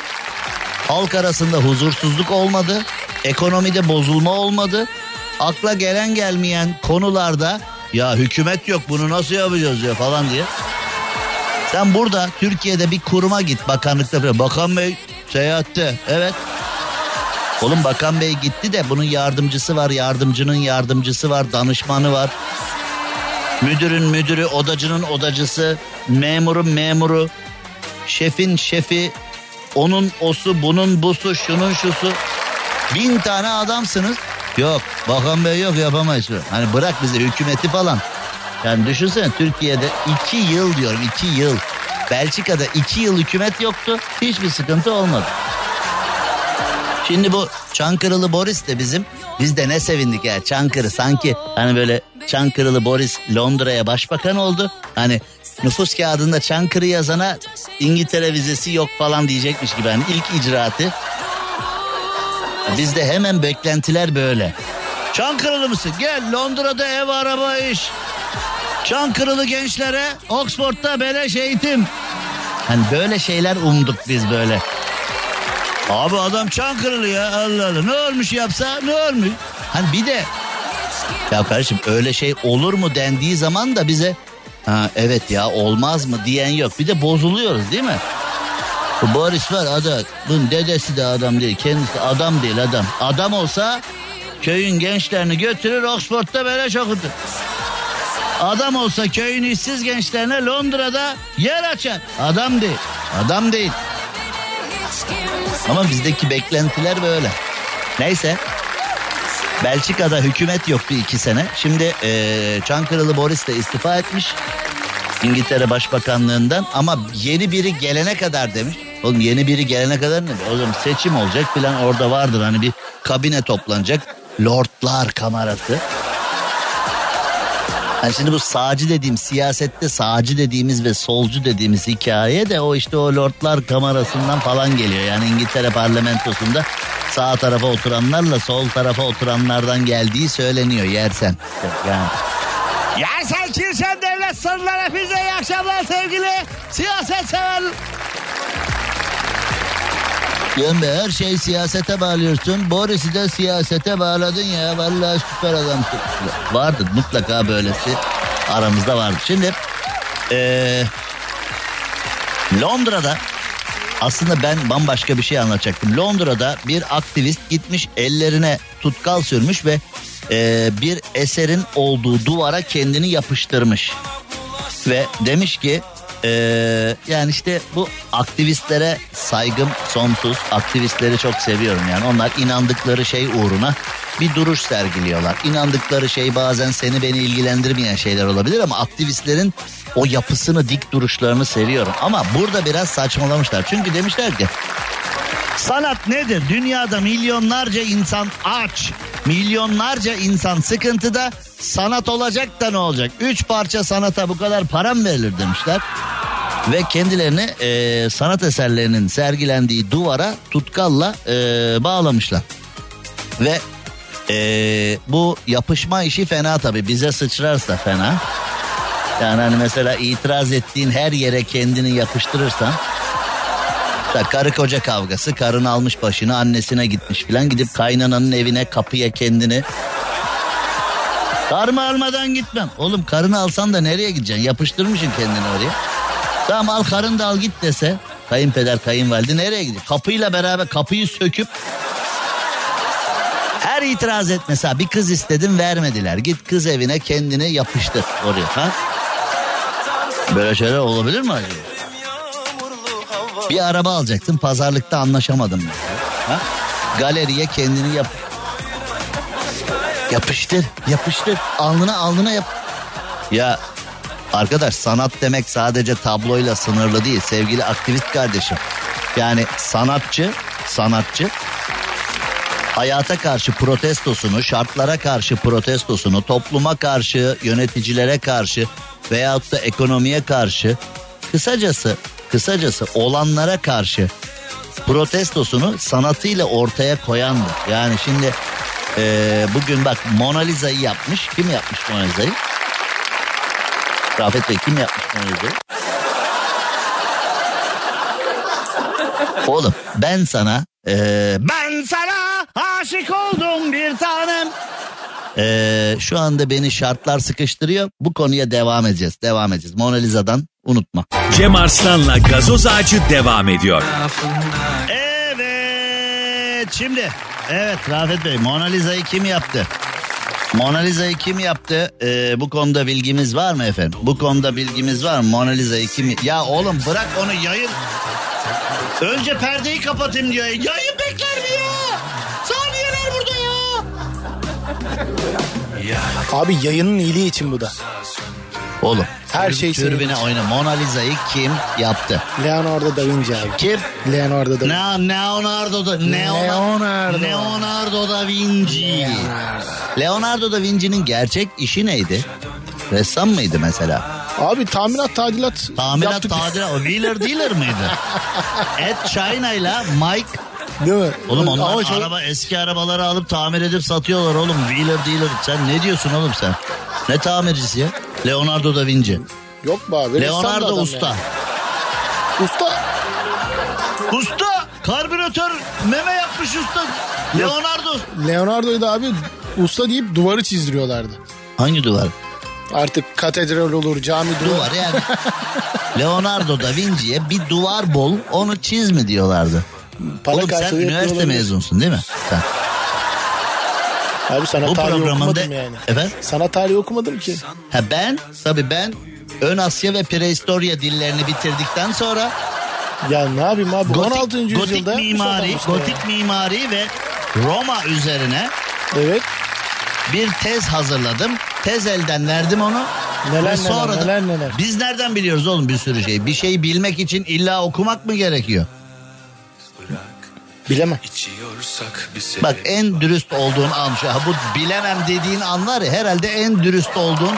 Halk arasında huzursuzluk olmadı. Ekonomide bozulma olmadı. Akla gelen gelmeyen konularda ya hükümet yok bunu nasıl yapacağız ya falan diye. Sen burada Türkiye'de bir kuruma git bakanlıkta. falan. Bakan Bey seyahatte evet. Oğlum Bakan Bey gitti de bunun yardımcısı var, yardımcının yardımcısı var, danışmanı var. Müdürün müdürü, odacının odacısı, memurun memuru, şefin şefi, onun osu, bunun busu, şunun şusu. Bin tane adamsınız. Yok, Bakan Bey yok yapamayız. Hani bırak bizi hükümeti falan. Yani düşünsene Türkiye'de iki yıl diyorum iki yıl. Belçika'da iki yıl hükümet yoktu. Hiçbir sıkıntı olmadı. Şimdi bu Çankırılı Boris de bizim. Biz de ne sevindik ya Çankırı sanki hani böyle Çankırılı Boris Londra'ya başbakan oldu. Hani nüfus kağıdında Çankırı yazana İngiltere vizesi yok falan diyecekmiş gibi. Hani ilk icraatı. Bizde hemen beklentiler böyle. Çankırılı mısın? Gel Londra'da ev araba iş. Çankırılı gençlere Oxford'da beleş eğitim. Hani böyle şeyler umduk biz böyle. Abi adam Çankırılı ya Allah Allah. Ne olmuş yapsa ne olmuş? Hani bir de ya kardeşim öyle şey olur mu dendiği zaman da bize ha, evet ya olmaz mı diyen yok. Bir de bozuluyoruz değil mi? Bu Boris var adam. Bunun dedesi de adam değil. Kendisi adam değil adam. Adam olsa köyün gençlerini götürür Oxford'da böyle okutur. Adam olsa köyün işsiz gençlerine Londra'da yer açar. Adam değil. Adam değil. Ama bizdeki beklentiler böyle. Neyse. Belçika'da hükümet yoktu iki sene. Şimdi eee Çankırılı Boris de istifa etmiş. İngiltere Başbakanlığından ama yeni biri gelene kadar demiş. Oğlum yeni biri gelene kadar ne? Oğlum seçim olacak filan orada vardır hani bir kabine toplanacak. Lordlar kamerası. Yani şimdi bu sağcı dediğim siyasette sağcı dediğimiz ve solcu dediğimiz hikaye de o işte o lordlar kamerasından falan geliyor. Yani İngiltere parlamentosunda sağ tarafa oturanlarla sol tarafa oturanlardan geldiği söyleniyor yersen. Yani. Yersen kirsen devlet sırları hepinize iyi akşamlar sevgili siyaset sever. Diyorum be her şey siyasete bağlıyorsun. Boris'i de siyasete bağladın ya. Vallahi süper adamsın. Vardır mutlaka böylesi. Aramızda vardır. Şimdi eee, Londra'da aslında ben bambaşka bir şey anlatacaktım. Londra'da bir aktivist gitmiş ellerine tutkal sürmüş ve eee, bir eserin olduğu duvara kendini yapıştırmış. Ve demiş ki eee, yani işte bu aktivistlere saygım sonsuz. Aktivistleri çok seviyorum yani. Onlar inandıkları şey uğruna bir duruş sergiliyorlar. İnandıkları şey bazen seni beni ilgilendirmeyen şeyler olabilir ama aktivistlerin o yapısını dik duruşlarını seviyorum. Ama burada biraz saçmalamışlar. Çünkü demişler ki Sanat nedir? Dünyada milyonlarca insan aç. Milyonlarca insan sıkıntıda. Sanat olacak da ne olacak? Üç parça sanata bu kadar para mı verilir demişler. Ve kendilerini e, sanat eserlerinin sergilendiği duvara tutkalla e, bağlamışlar. Ve e, bu yapışma işi fena tabii. Bize sıçrarsa fena. Yani hani mesela itiraz ettiğin her yere kendini yapıştırırsan karı koca kavgası karın almış başını annesine gitmiş filan gidip kaynananın evine kapıya kendini Karımı almadan gitmem. Oğlum karını alsan da nereye gideceksin? Yapıştırmışsın kendini oraya. Tamam al karını da al git dese. Kayınpeder kayınvalide nereye gidiyor? Kapıyla beraber kapıyı söküp her itiraz et mesela bir kız istedim vermediler. Git kız evine kendini yapıştır oraya. Ha? Böyle şeyler olabilir mi acaba? Bir araba alacaktın pazarlıkta anlaşamadım. Ha? Galeriye kendini yap. Yapıştır, yapıştır. Alnına alnına yap. Ya arkadaş sanat demek sadece tabloyla sınırlı değil sevgili aktivist kardeşim. Yani sanatçı, sanatçı hayata karşı protestosunu, şartlara karşı protestosunu, topluma karşı, yöneticilere karşı veyahut da ekonomiye karşı kısacası kısacası olanlara karşı protestosunu sanatıyla ortaya koyandı. Yani şimdi eee, bugün bak Mona Lisa'yı yapmış. Kim yapmış Mona Lisa'yı? Rafet Bey kim yapmış Mona Lisa'yı? Oğlum ben sana eee, ben sana aşık oldum bir tanem. Eee, şu anda beni şartlar sıkıştırıyor. Bu konuya devam edeceğiz. Devam edeceğiz. Mona Lisa'dan unutma. Cem Arslan'la gazoz ağacı devam ediyor. Evet şimdi evet Rafet Bey Mona Lisa'yı kim yaptı? Mona Lisa'yı kim yaptı? Ee, bu konuda bilgimiz var mı efendim? Bu konuda bilgimiz var mı? Mona Lisa'yı kim... Ya oğlum bırak onu yayın. Önce perdeyi kapatayım diyor. Yayın bekler mi Abi yayının iyiliği için bu da. Oğlum. Her şey Türbüne oyna. Mona Lisa'yı kim yaptı? Leonardo da Vinci abi. Kim? Leonardo da Vinci. Ne, Leonardo da Leonardo. Leonardo da Vinci. Leonardo da Vinci'nin gerçek işi neydi? Ressam mıydı mesela? Abi tamirat tadilat Tamirat yaptık. tadilat o Wheeler Dealer mıydı? Ed China ile Mike Değil mi? Oğlum onlar Ama çok- araba eski arabaları alıp tamir edip satıyorlar oğlum. Wheeler Dealer sen ne diyorsun oğlum sen? Ne tamircisi ya? Leonardo da Vinci. Yok be abi. ressam da Leonardo adam Usta. yani. Usta Usta karbüratör meme yapmış usta. Leonardo. Leonardo'yu da abi usta deyip duvarı çizdiriyorlardı. Hangi duvar? Artık katedral olur, cami duvar. Duvar yani. Leonardo da Vinci'ye bir duvar bol onu çiz mi diyorlardı. Para Oğlum sen üniversite olabilir. mezunsun değil mi? Sen. Abi sana Bu tarih okumadım yani. Efendim? Sana tarih okumadım ki. Ha ben tabii ben Ön Asya ve Prehistorya dillerini bitirdikten sonra Ya ne yapayım abi gotik, 16. gotik yüzyılda mimari, gotik mimari ve Roma üzerine. Evet. bir tez hazırladım. Tez elden verdim onu. Neler ve neler, sonra neler neler. biz nereden biliyoruz oğlum bir sürü şey? Bir şey bilmek için illa okumak mı gerekiyor? Bilemem. Bak en dürüst olduğun an şu bu bilemem dediğin an var ya herhalde en dürüst olduğun.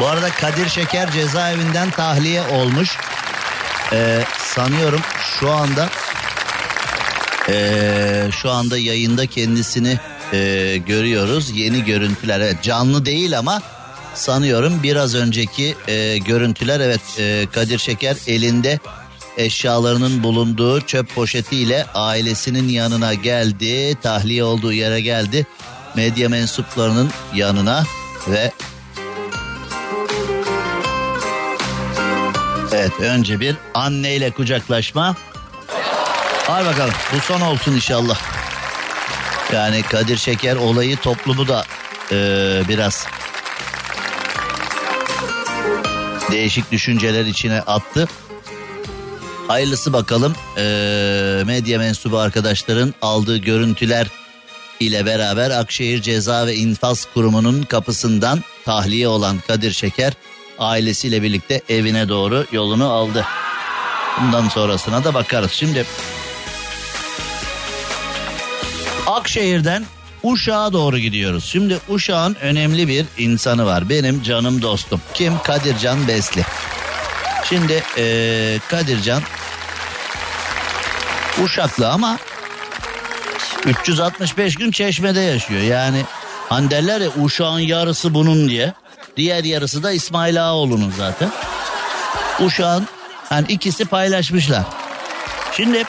Bu arada Kadir Şeker cezaevinden tahliye olmuş. Ee, sanıyorum şu anda ee, şu anda yayında kendisini ee, görüyoruz. Yeni görüntüler evet canlı değil ama sanıyorum biraz önceki ee, görüntüler evet ee, Kadir Şeker elinde eşyalarının bulunduğu çöp poşetiyle ailesinin yanına geldi. Tahliye olduğu yere geldi. Medya mensuplarının yanına ve Evet önce bir anneyle kucaklaşma. Hadi bakalım bu son olsun inşallah. Yani Kadir Şeker olayı toplumu da eee, biraz değişik düşünceler içine attı. Hayırlısı bakalım eee, medya mensubu arkadaşların aldığı görüntüler ile beraber Akşehir Ceza ve İnfaz Kurumu'nun kapısından tahliye olan Kadir Şeker ailesiyle birlikte evine doğru yolunu aldı. Bundan sonrasına da bakarız. Şimdi Akşehir'den Uşak'a doğru gidiyoruz. Şimdi Uşak'ın önemli bir insanı var. Benim canım dostum. Kim? Kadircan Besli. Şimdi eee Kadircan Uşaklı ama 365 gün çeşmede yaşıyor. Yani hani derler ya Uşak'ın yarısı bunun diye. Diğer yarısı da İsmail Ağaoğlu'nun zaten. Uşak'ın hani ikisi paylaşmışlar. Şimdi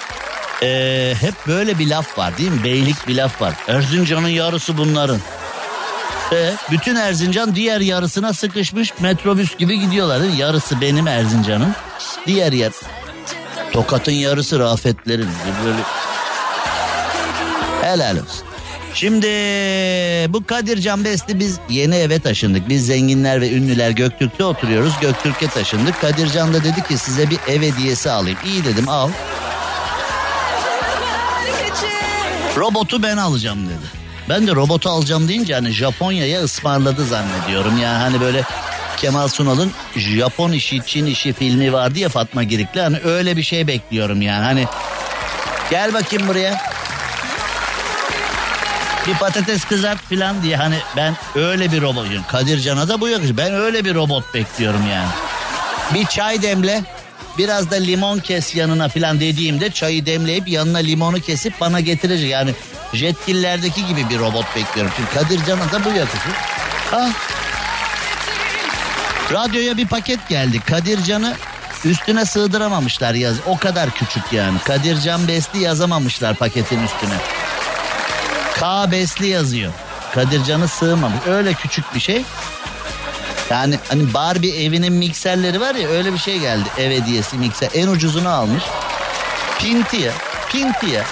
eee, hep böyle bir laf var değil mi? Beylik bir laf var. Erzincan'ın yarısı bunların. E, bütün Erzincan diğer yarısına sıkışmış metrobüs gibi gidiyorlar. değil mi? Yarısı benim Erzincan'ın. Diğer yer Tokat'ın yarısı Rafetlerin. Böyle Helal olsun. Şimdi bu Kadircan Besli biz yeni eve taşındık. Biz zenginler ve ünlüler Göktürk'te oturuyoruz. Göktürk'e taşındık. Kadircan da dedi ki size bir ev hediyesi alayım. İyi dedim al. Robotu ben alacağım dedi. Ben de robotu alacağım deyince hani Japonya'ya ısmarladı zannediyorum. Yani hani böyle Kemal Sunal'ın Japon işi Çin işi filmi vardı ya Fatma Girik'le. Hani öyle bir şey bekliyorum yani. Hani gel bakayım buraya bir patates kızart falan diye hani ben öyle bir robot Kadir Can'a da bu yakışır. Ben öyle bir robot bekliyorum yani. Bir çay demle biraz da limon kes yanına falan dediğimde çayı demleyip yanına limonu kesip bana getirecek. Yani jetgillerdeki gibi bir robot bekliyorum. Çünkü Kadir Can'a da bu yakışır. Ha. Radyoya bir paket geldi. Kadir Can'ı üstüne sığdıramamışlar yaz. O kadar küçük yani. Kadir Can Besli yazamamışlar paketin üstüne. K Besli yazıyor. Kadircan'ı sığmamış. Öyle küçük bir şey. Yani hani Barbie evinin mikserleri var ya öyle bir şey geldi. Ev hediyesi mikser. En ucuzunu almış. Pinti ya. Pinti ya.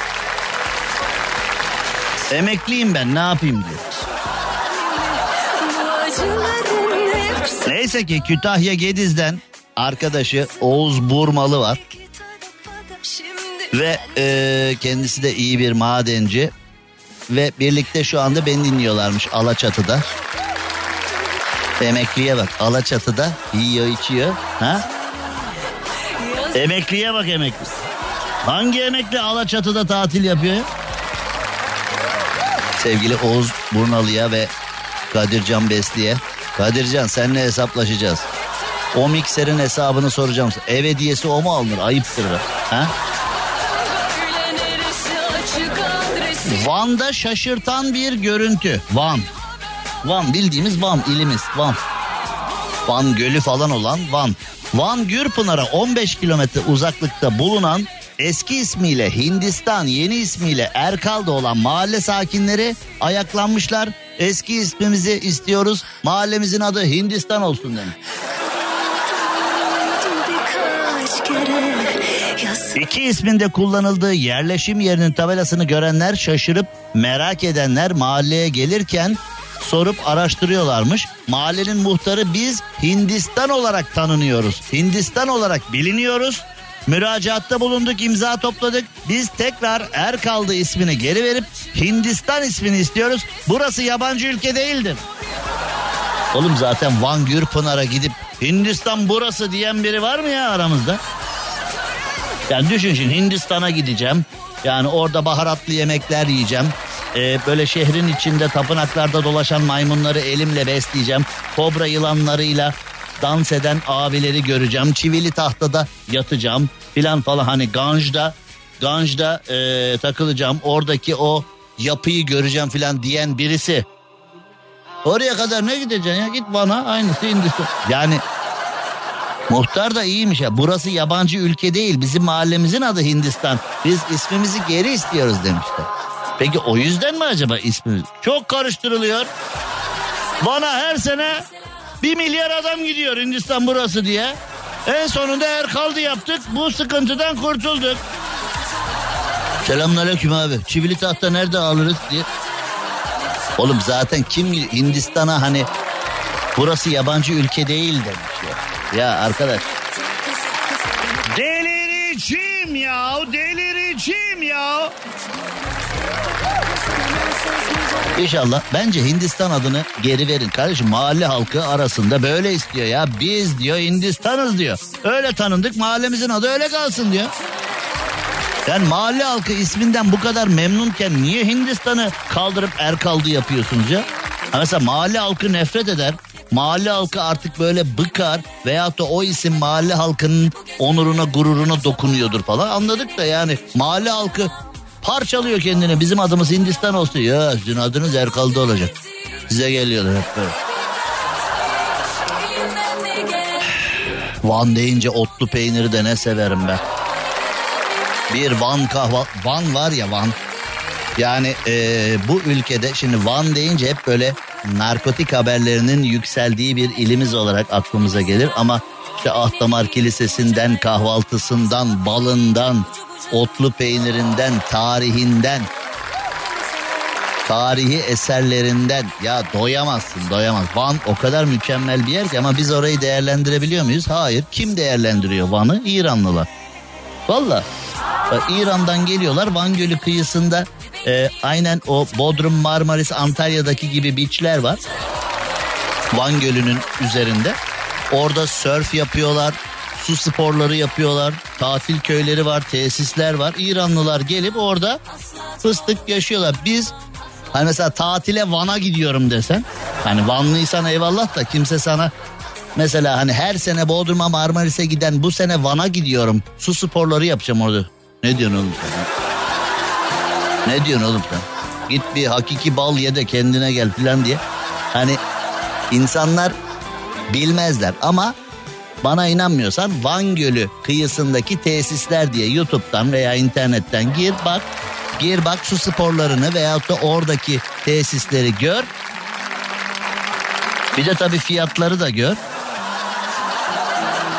Emekliyim ben ne yapayım diyor. Neyse ki Kütahya Gediz'den arkadaşı Oğuz Burmalı var. Ve e, kendisi de iyi bir madenci. Ve birlikte şu anda beni dinliyorlarmış Alaçatı'da. Emekliye bak Alaçatı'da yiyor içiyor. Ha? Emekliye bak emekli. Hangi emekli Alaçatı'da tatil yapıyor? ya? Sevgili Oğuz Burnalı'ya ve Kadircan Besli'ye. Kadircan seninle hesaplaşacağız. O mikserin hesabını soracağım. Ev hediyesi o mu alınır? Ayıptır. Ha? Van'da şaşırtan bir görüntü. Van. Van bildiğimiz Van ilimiz Van. Van gölü falan olan Van. Van Gürpınar'a 15 kilometre uzaklıkta bulunan eski ismiyle Hindistan, yeni ismiyle Erkal'da olan mahalle sakinleri ayaklanmışlar. Eski ismimizi istiyoruz. Mahallemizin adı Hindistan olsun demiş. İki isminde kullanıldığı yerleşim yerinin tabelasını görenler şaşırıp merak edenler mahalleye gelirken sorup araştırıyorlarmış. Mahallenin muhtarı biz Hindistan olarak tanınıyoruz. Hindistan olarak biliniyoruz. Müracaatta bulunduk, imza topladık. Biz tekrar Erkaldı ismini geri verip Hindistan ismini istiyoruz. Burası yabancı ülke değildir. Oğlum zaten Van Gürpınar'a gidip Hindistan burası diyen biri var mı ya aramızda? Yani düşün şimdi Hindistan'a gideceğim. Yani orada baharatlı yemekler yiyeceğim. Ee, böyle şehrin içinde tapınaklarda dolaşan maymunları elimle besleyeceğim. Kobra yılanlarıyla dans eden abileri göreceğim. Çivili tahtada yatacağım filan falan hani Ganj'da Ganj'da ee, takılacağım. Oradaki o yapıyı göreceğim filan diyen birisi. Oraya kadar ne gideceksin ya git bana aynısı Hindistan. Yani Muhtar da iyiymiş ya. Burası yabancı ülke değil. Bizim mahallemizin adı Hindistan. Biz ismimizi geri istiyoruz demişler. Peki o yüzden mi acaba ismimiz? Çok karıştırılıyor. Bana her sene bir milyar adam gidiyor Hindistan burası diye. En sonunda Erkaldı yaptık. Bu sıkıntıdan kurtulduk. Selamünaleyküm abi. Çivili tahta nerede alırız diye. Oğlum zaten kim Hindistan'a hani burası yabancı ülke değil demiş ya. Ya arkadaş. Deliricim ya deliricim ya. İnşallah bence Hindistan adını geri verin kardeşim mahalle halkı arasında böyle istiyor ya biz diyor Hindistan'ız diyor öyle tanındık mahallemizin adı öyle kalsın diyor. Yani mahalle halkı isminden bu kadar memnunken niye Hindistan'ı kaldırıp Erkaldı yapıyorsunuz ya? Ha mesela mahalle halkı nefret eder. Mahalle halkı artık böyle bıkar veyahut da o isim mahalle halkının onuruna gururuna dokunuyordur falan anladık da yani mahalle halkı parçalıyor kendini bizim adımız Hindistan olsun ya sizin adınız Erkal'da olacak size geliyorlar hep böyle. Van deyince otlu peyniri de ne severim ben. Bir Van kahva Van var ya Van. Yani eee, bu ülkede şimdi Van deyince hep böyle narkotik haberlerinin yükseldiği bir ilimiz olarak aklımıza gelir ama işte Ahtamar Kilisesi'nden, kahvaltısından, balından, otlu peynirinden, tarihinden, tarihi eserlerinden ya doyamazsın doyamaz. Van o kadar mükemmel bir yer ki ama biz orayı değerlendirebiliyor muyuz? Hayır. Kim değerlendiriyor Van'ı? İranlılar. Valla. İran'dan geliyorlar Van Gölü kıyısında e, aynen o Bodrum, Marmaris, Antalya'daki gibi beachler var. Van Gölü'nün üzerinde. Orada sörf yapıyorlar, su sporları yapıyorlar, tatil köyleri var, tesisler var. İranlılar gelip orada fıstık yaşıyorlar. Biz hani mesela tatile Van'a gidiyorum desen, hani Vanlıysan eyvallah da kimse sana mesela hani her sene Bodrum'a Marmaris'e giden bu sene Van'a gidiyorum. Su sporları yapacağım orada. Ne diyorsun oğlum sen? Ne diyorsun oğlum sen? Git bir hakiki bal ye de kendine gel falan diye. Hani insanlar bilmezler ama bana inanmıyorsan Van Gölü kıyısındaki tesisler diye YouTube'dan veya internetten gir bak. Gir bak su sporlarını veyahut da oradaki tesisleri gör. Bir de tabii fiyatları da gör.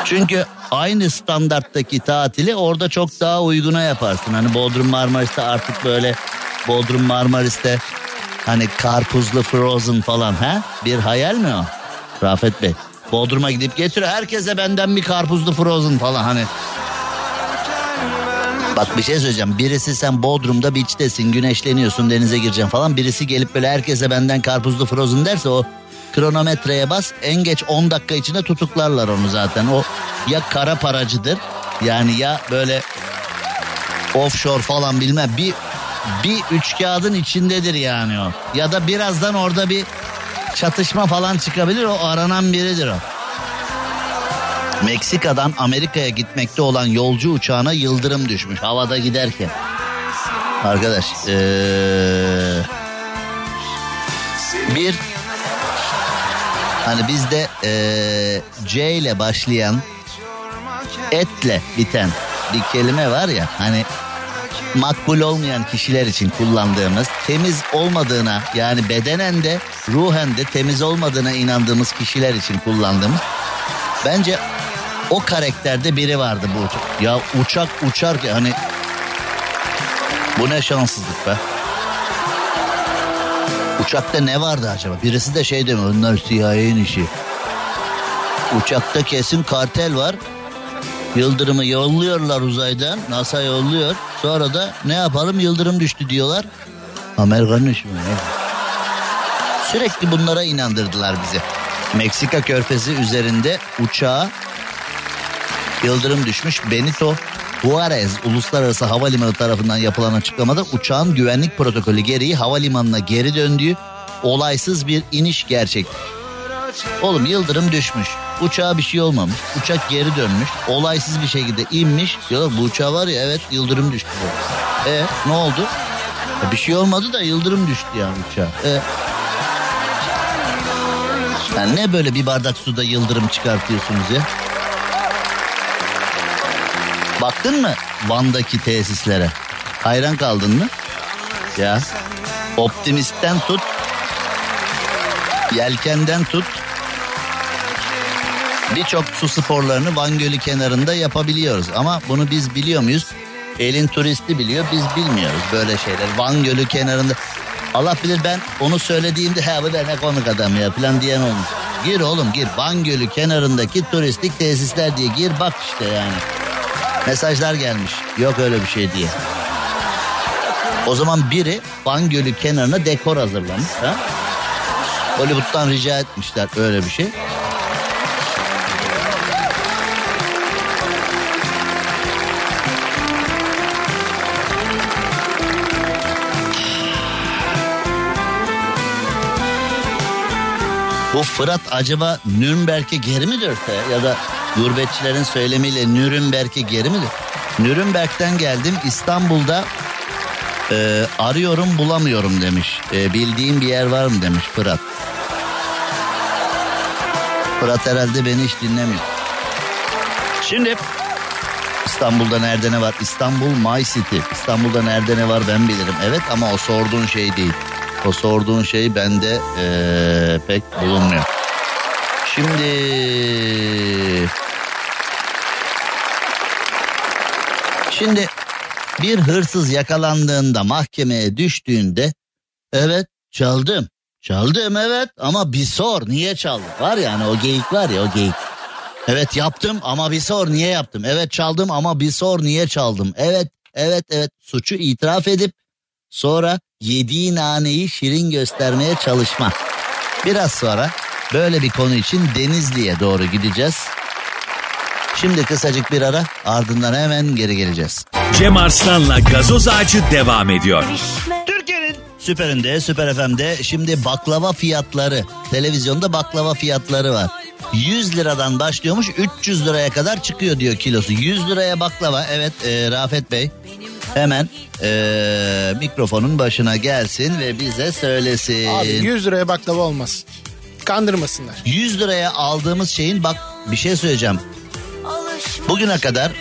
Çünkü aynı standarttaki tatili orada çok daha uyguna yaparsın. Hani Bodrum Marmaris'te artık böyle Bodrum Marmaris'te hani karpuzlu frozen falan ha? Bir hayal mi o? Rafet Bey. Bodrum'a gidip getiriyor. Herkese benden bir karpuzlu frozen falan hani. Bak bir şey söyleyeceğim. Birisi sen Bodrum'da beach'tesin, güneşleniyorsun, denize gireceksin falan. Birisi gelip böyle herkese benden karpuzlu frozen derse o kronometreye bas. En geç 10 dakika içinde tutuklarlar onu zaten. O ya kara paracıdır yani ya böyle offshore falan bilmem bir bir üç kağıdın içindedir yani o. Ya da birazdan orada bir çatışma falan çıkabilir o aranan biridir o. Meksika'dan Amerika'ya gitmekte olan yolcu uçağına yıldırım düşmüş havada giderken. Arkadaş ee, bir hani bizde ee, C ile başlayan etle biten bir kelime var ya hani makbul olmayan kişiler için kullandığımız temiz olmadığına yani bedenen de ruhen de temiz olmadığına inandığımız kişiler için kullandığımız bence o karakterde biri vardı bu. Ya uçak uçar ki hani bu ne şanssızlık be. Uçakta ne vardı acaba? Birisi de şey demiyor. Onlar CIA'nin işi. Uçakta kesin kartel var. Yıldırımı yolluyorlar uzaydan. NASA yolluyor. Sonra da ne yapalım yıldırım düştü diyorlar. Mi? ya? Sürekli bunlara inandırdılar bizi. Meksika körfezi üzerinde uçağa yıldırım düşmüş. Benito Juarez Uluslararası Havalimanı tarafından yapılan açıklamada uçağın güvenlik protokolü gereği havalimanına geri döndüğü olaysız bir iniş gerçek. Oğlum yıldırım düşmüş. Uçağa bir şey olmamış. Uçak geri dönmüş. Olaysız bir şekilde inmiş. Diyorlar bu uçağa var ya evet yıldırım düştü. E ne oldu? E, bir şey olmadı da yıldırım düştü yani uçağa. E. Yani ne böyle bir bardak suda yıldırım çıkartıyorsunuz ya? Baktın mı Van'daki tesislere? Hayran kaldın mı? Ya optimistten tut, yelkenden tut. Birçok su sporlarını Van Gölü kenarında yapabiliyoruz. Ama bunu biz biliyor muyuz? Elin turisti biliyor biz bilmiyoruz böyle şeyler. Van Gölü kenarında. Allah bilir ben onu söylediğimde ha bu da ne konuk adam ya falan diyen olmuş. Gir oğlum gir Van Gölü kenarındaki turistik tesisler diye gir bak işte yani. Mesajlar gelmiş. Yok öyle bir şey diye. O zaman biri Van Gölü kenarına dekor hazırlamış. Ha? Hollywood'dan rica etmişler öyle bir şey. Bu Fırat acaba Nürnberg'e geri mi dörtte ya da gurbetçilerin söylemiyle Nürnberg'e geri mi Nürnberg'den geldim İstanbul'da e, arıyorum bulamıyorum demiş. E, bildiğim bir yer var mı demiş Fırat. Fırat herhalde beni hiç dinlemiyor. Şimdi İstanbul'da nerede ne var? İstanbul My City. İstanbul'da nerede ne var ben bilirim. Evet ama o sorduğun şey değil. O sorduğun şey bende eee, pek bulunmuyor. Şimdi Şimdi bir hırsız yakalandığında mahkemeye düştüğünde evet çaldım. Çaldım evet ama bir sor niye çaldım? Var ya hani o geyik var ya o geyik. Evet yaptım ama bir sor niye yaptım? Evet çaldım ama bir sor niye çaldım? Evet evet evet suçu itiraf edip sonra yediği naneyi şirin göstermeye çalışma. Biraz sonra böyle bir konu için Denizli'ye doğru gideceğiz. Şimdi kısacık bir ara ardından hemen geri geleceğiz. Cem Arslan'la gazoz ağacı devam ediyor. Türkiye'nin süperinde, süper FM'de şimdi baklava fiyatları, televizyonda baklava fiyatları var. 100 liradan başlıyormuş 300 liraya kadar çıkıyor diyor kilosu. 100 liraya baklava evet e, Rafet Bey hemen e, mikrofonun başına gelsin ve bize söylesin. Abi 100 liraya baklava olmaz. Kandırmasınlar. 100 liraya aldığımız şeyin bak bir şey söyleyeceğim. Bugüne kadar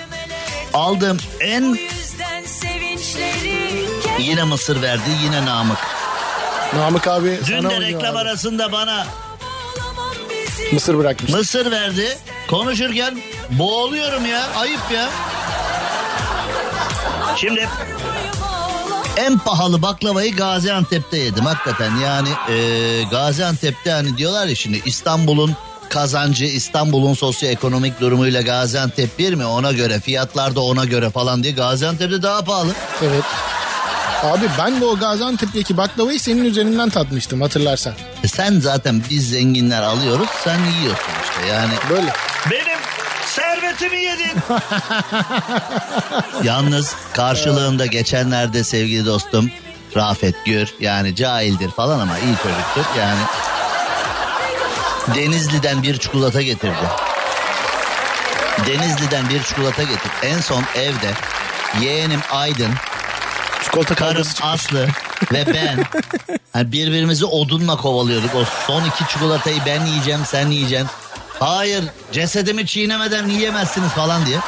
aldığım en yine mısır verdi yine Namık. Namık abi Dün sana de reklam abi. arasında bana Mısır bırakmış. mısır verdi. Konuşurken boğuluyorum ya ayıp ya. Şimdi en pahalı baklavayı Gaziantep'te yedim hakikaten. Yani e, Gaziantep'te hani diyorlar ya şimdi İstanbul'un kazancı, İstanbul'un sosyoekonomik durumuyla Gaziantep bir mi? Ona göre fiyatlar da ona göre falan diye Gaziantep'te daha pahalı. Evet. Abi ben de o Gaziantep'teki baklavayı senin üzerinden tatmıştım hatırlarsan. E sen zaten biz zenginler alıyoruz sen yiyorsun işte yani. Böyle. Servetimi yedin. Yalnız karşılığında geçenlerde sevgili dostum Rafet Gür yani cahildir falan ama iyi çocuktur yani. Denizli'den bir çikolata getirdi. Denizli'den bir çikolata getirdi. En son evde yeğenim Aydın, Çikolata karım. Aslı ve ben hani birbirimizi odunla kovalıyorduk. O son iki çikolatayı ben yiyeceğim sen yiyeceksin. Hayır cesedimi çiğnemeden yiyemezsiniz falan diye.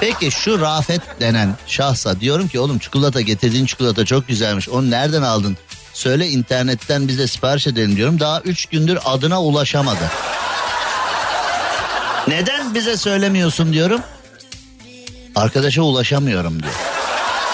Peki şu Rafet denen şahsa diyorum ki oğlum çikolata getirdiğin çikolata çok güzelmiş. Onu nereden aldın? Söyle internetten bize sipariş edelim diyorum. Daha üç gündür adına ulaşamadı. Neden bize söylemiyorsun diyorum. Arkadaşa ulaşamıyorum diyor.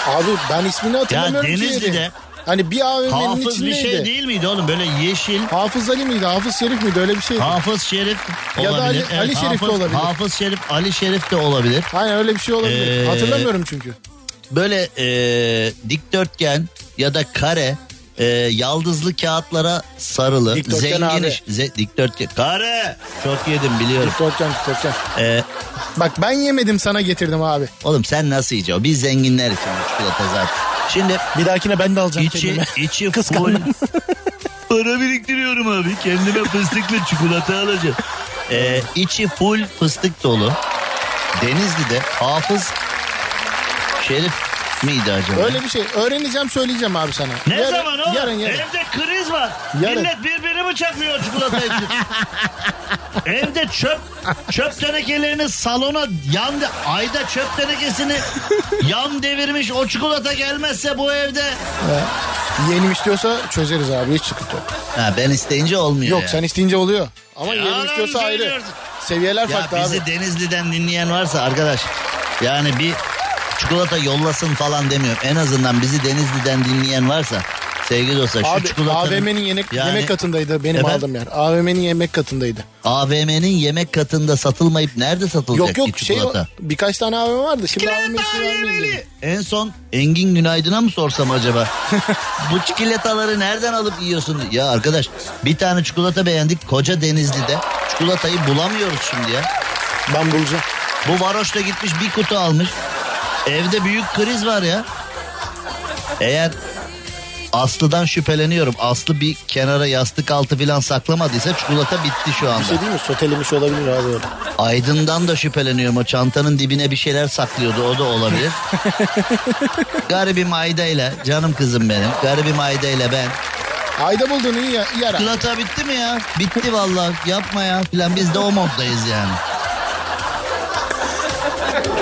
Abi ben ismini hatırlamıyorum ki Denizli'de. Hani bir AVM'nin Hafız bir içindeydi. şey değil miydi oğlum? Böyle yeşil Hafız Ali miydi? Hafız Şerif miydi? Öyle bir şeydi. Hafız Şerif Ya da olabilir. Ali- Ali Şerif de Hafız- olabilir. Hafız Şerif, Ali Şerif de olabilir. Aynen öyle bir şey olabilir. Ee, Hatırlamıyorum çünkü. Böyle e, dikdörtgen ya da kare e, yaldızlı kağıtlara sarılı. Dikdörtgen zengin abi. ze- dikdörtgen. Kare. Çok yedim biliyorum. Dikdörtgen dikdörtgen. E, Bak ben yemedim sana getirdim abi. oğlum sen nasıl yiyeceksin? Biz zenginler için çikolata zaten. Şimdi Bir dahakine ben de alacağım içi, kendime. içi. Kıskandım. Para biriktiriyorum abi. Kendime fıstıklı çikolata alacağım. E, içi full fıstık dolu. Denizli'de Hafız Şerif miydi acaba? Öyle bir şey. Öğreneceğim söyleyeceğim abi sana. Ne Yarın- zaman oğlum? Yarın yarın. Evde kriz var. Yarın. Millet birbirini bıçaklıyor çikolata için. Evde çöp çöp tenekelerini salona yan ayda çöp tenekesini yan devirmiş o çikolata gelmezse bu evde. Yeğenim istiyorsa çözeriz abi hiç sıkıntı yok. Ha ben isteyince olmuyor Yok ya. sen isteyince oluyor. Ama Ya yeğenim istiyorsa ayrı. söylüyorsun. Seviyeler Ya farklı bizi abi. Denizli'den dinleyen varsa arkadaş yani bir çikolata yollasın falan demiyorum. En azından bizi Denizli'den dinleyen varsa sevgili dostlar şu Abi çikolatanın AVM'nin yemek, Yani- yemek katındaydı benim Efendim? aldığım yer. AVM'nin yemek katındaydı. AVM'nin yemek katında satılmayıp nerede satılacak Yok yok ki şey çikolata? birkaç tane AVM vardı. Şimdi AVM ismi vermeyeyim. En son Engin Günaydın'a mı sorsam acaba? Bu çikolataları nereden alıp yiyorsun? Ya arkadaş bir tane çikolata beğendik koca Denizli'de. Çikolatayı bulamıyoruz şimdi ya. Ben bulacağım. Bu varoş da gitmiş bir kutu almış. Evde büyük kriz var ya. Eğer Aslı'dan şüpheleniyorum. Aslı bir kenara yastık altı falan saklamadıysa çikolata bitti şu Bir anda. şey değil mi? Sotelemiş olabilir abi. Aydın'dan da şüpheleniyorum. O çantanın dibine bir şeyler saklıyordu. O da olabilir. Garibim Ayda ile canım kızım benim. Garibim Ayda ile ben. Ayda buldun iyi, ya, iyi ara. Çikolata bitti mi ya? Bitti vallahi. Yapma ya filan. Biz de o moddayız yani.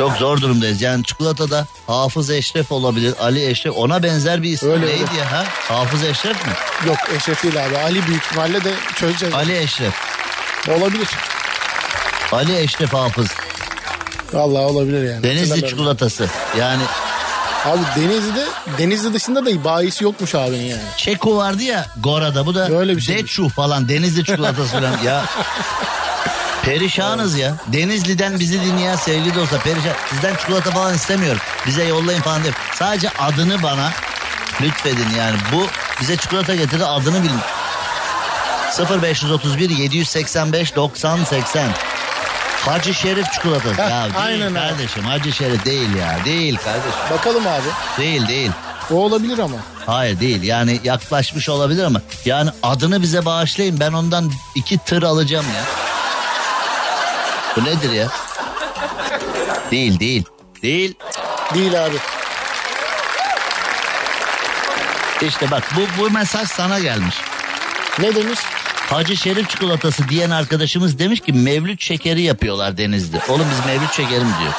Çok zor durumdayız. Yani çikolatada Hafız Eşref olabilir. Ali Eşref. Ona benzer bir isim Öyle, neydi öyle. ya? Ha? Hafız Eşref mi? Yok Eşref değil abi. Ali büyük ihtimalle de çözeceğiz. Ali Eşref. Olabilir. Ali Eşref Hafız. Vallahi olabilir yani. Denizli çikolatası. Yani Abi Denizli'de Denizli dışında da bayisi yokmuş abinin yani. Çeko vardı ya Gora'da. Bu da Böyle bir şey. Deçu falan. Denizli çikolatası falan. Ya Perişanız ya. Denizli'den bizi dinleyen sevgili dostlar perişan. Sizden çikolata falan istemiyorum. Bize yollayın falan değil. Sadece adını bana lütfedin yani. Bu bize çikolata getirdi adını bilin. 0531 785 90 80 Hacı Şerif çikolatası. Heh, ya değil aynen abi. kardeşim Hacı Şerif değil ya. Değil kardeşim. Bakalım abi. Değil değil. O olabilir ama. Hayır değil yani yaklaşmış olabilir ama yani adını bize bağışlayın ben ondan iki tır alacağım ya. Bu nedir ya? Değil değil. Değil. Değil abi. İşte bak bu, bu mesaj sana gelmiş. Ne demiş? Hacı Şerif çikolatası diyen arkadaşımız demiş ki mevlüt şekeri yapıyorlar Denizli. Oğlum biz mevlüt şekeri mi diyor?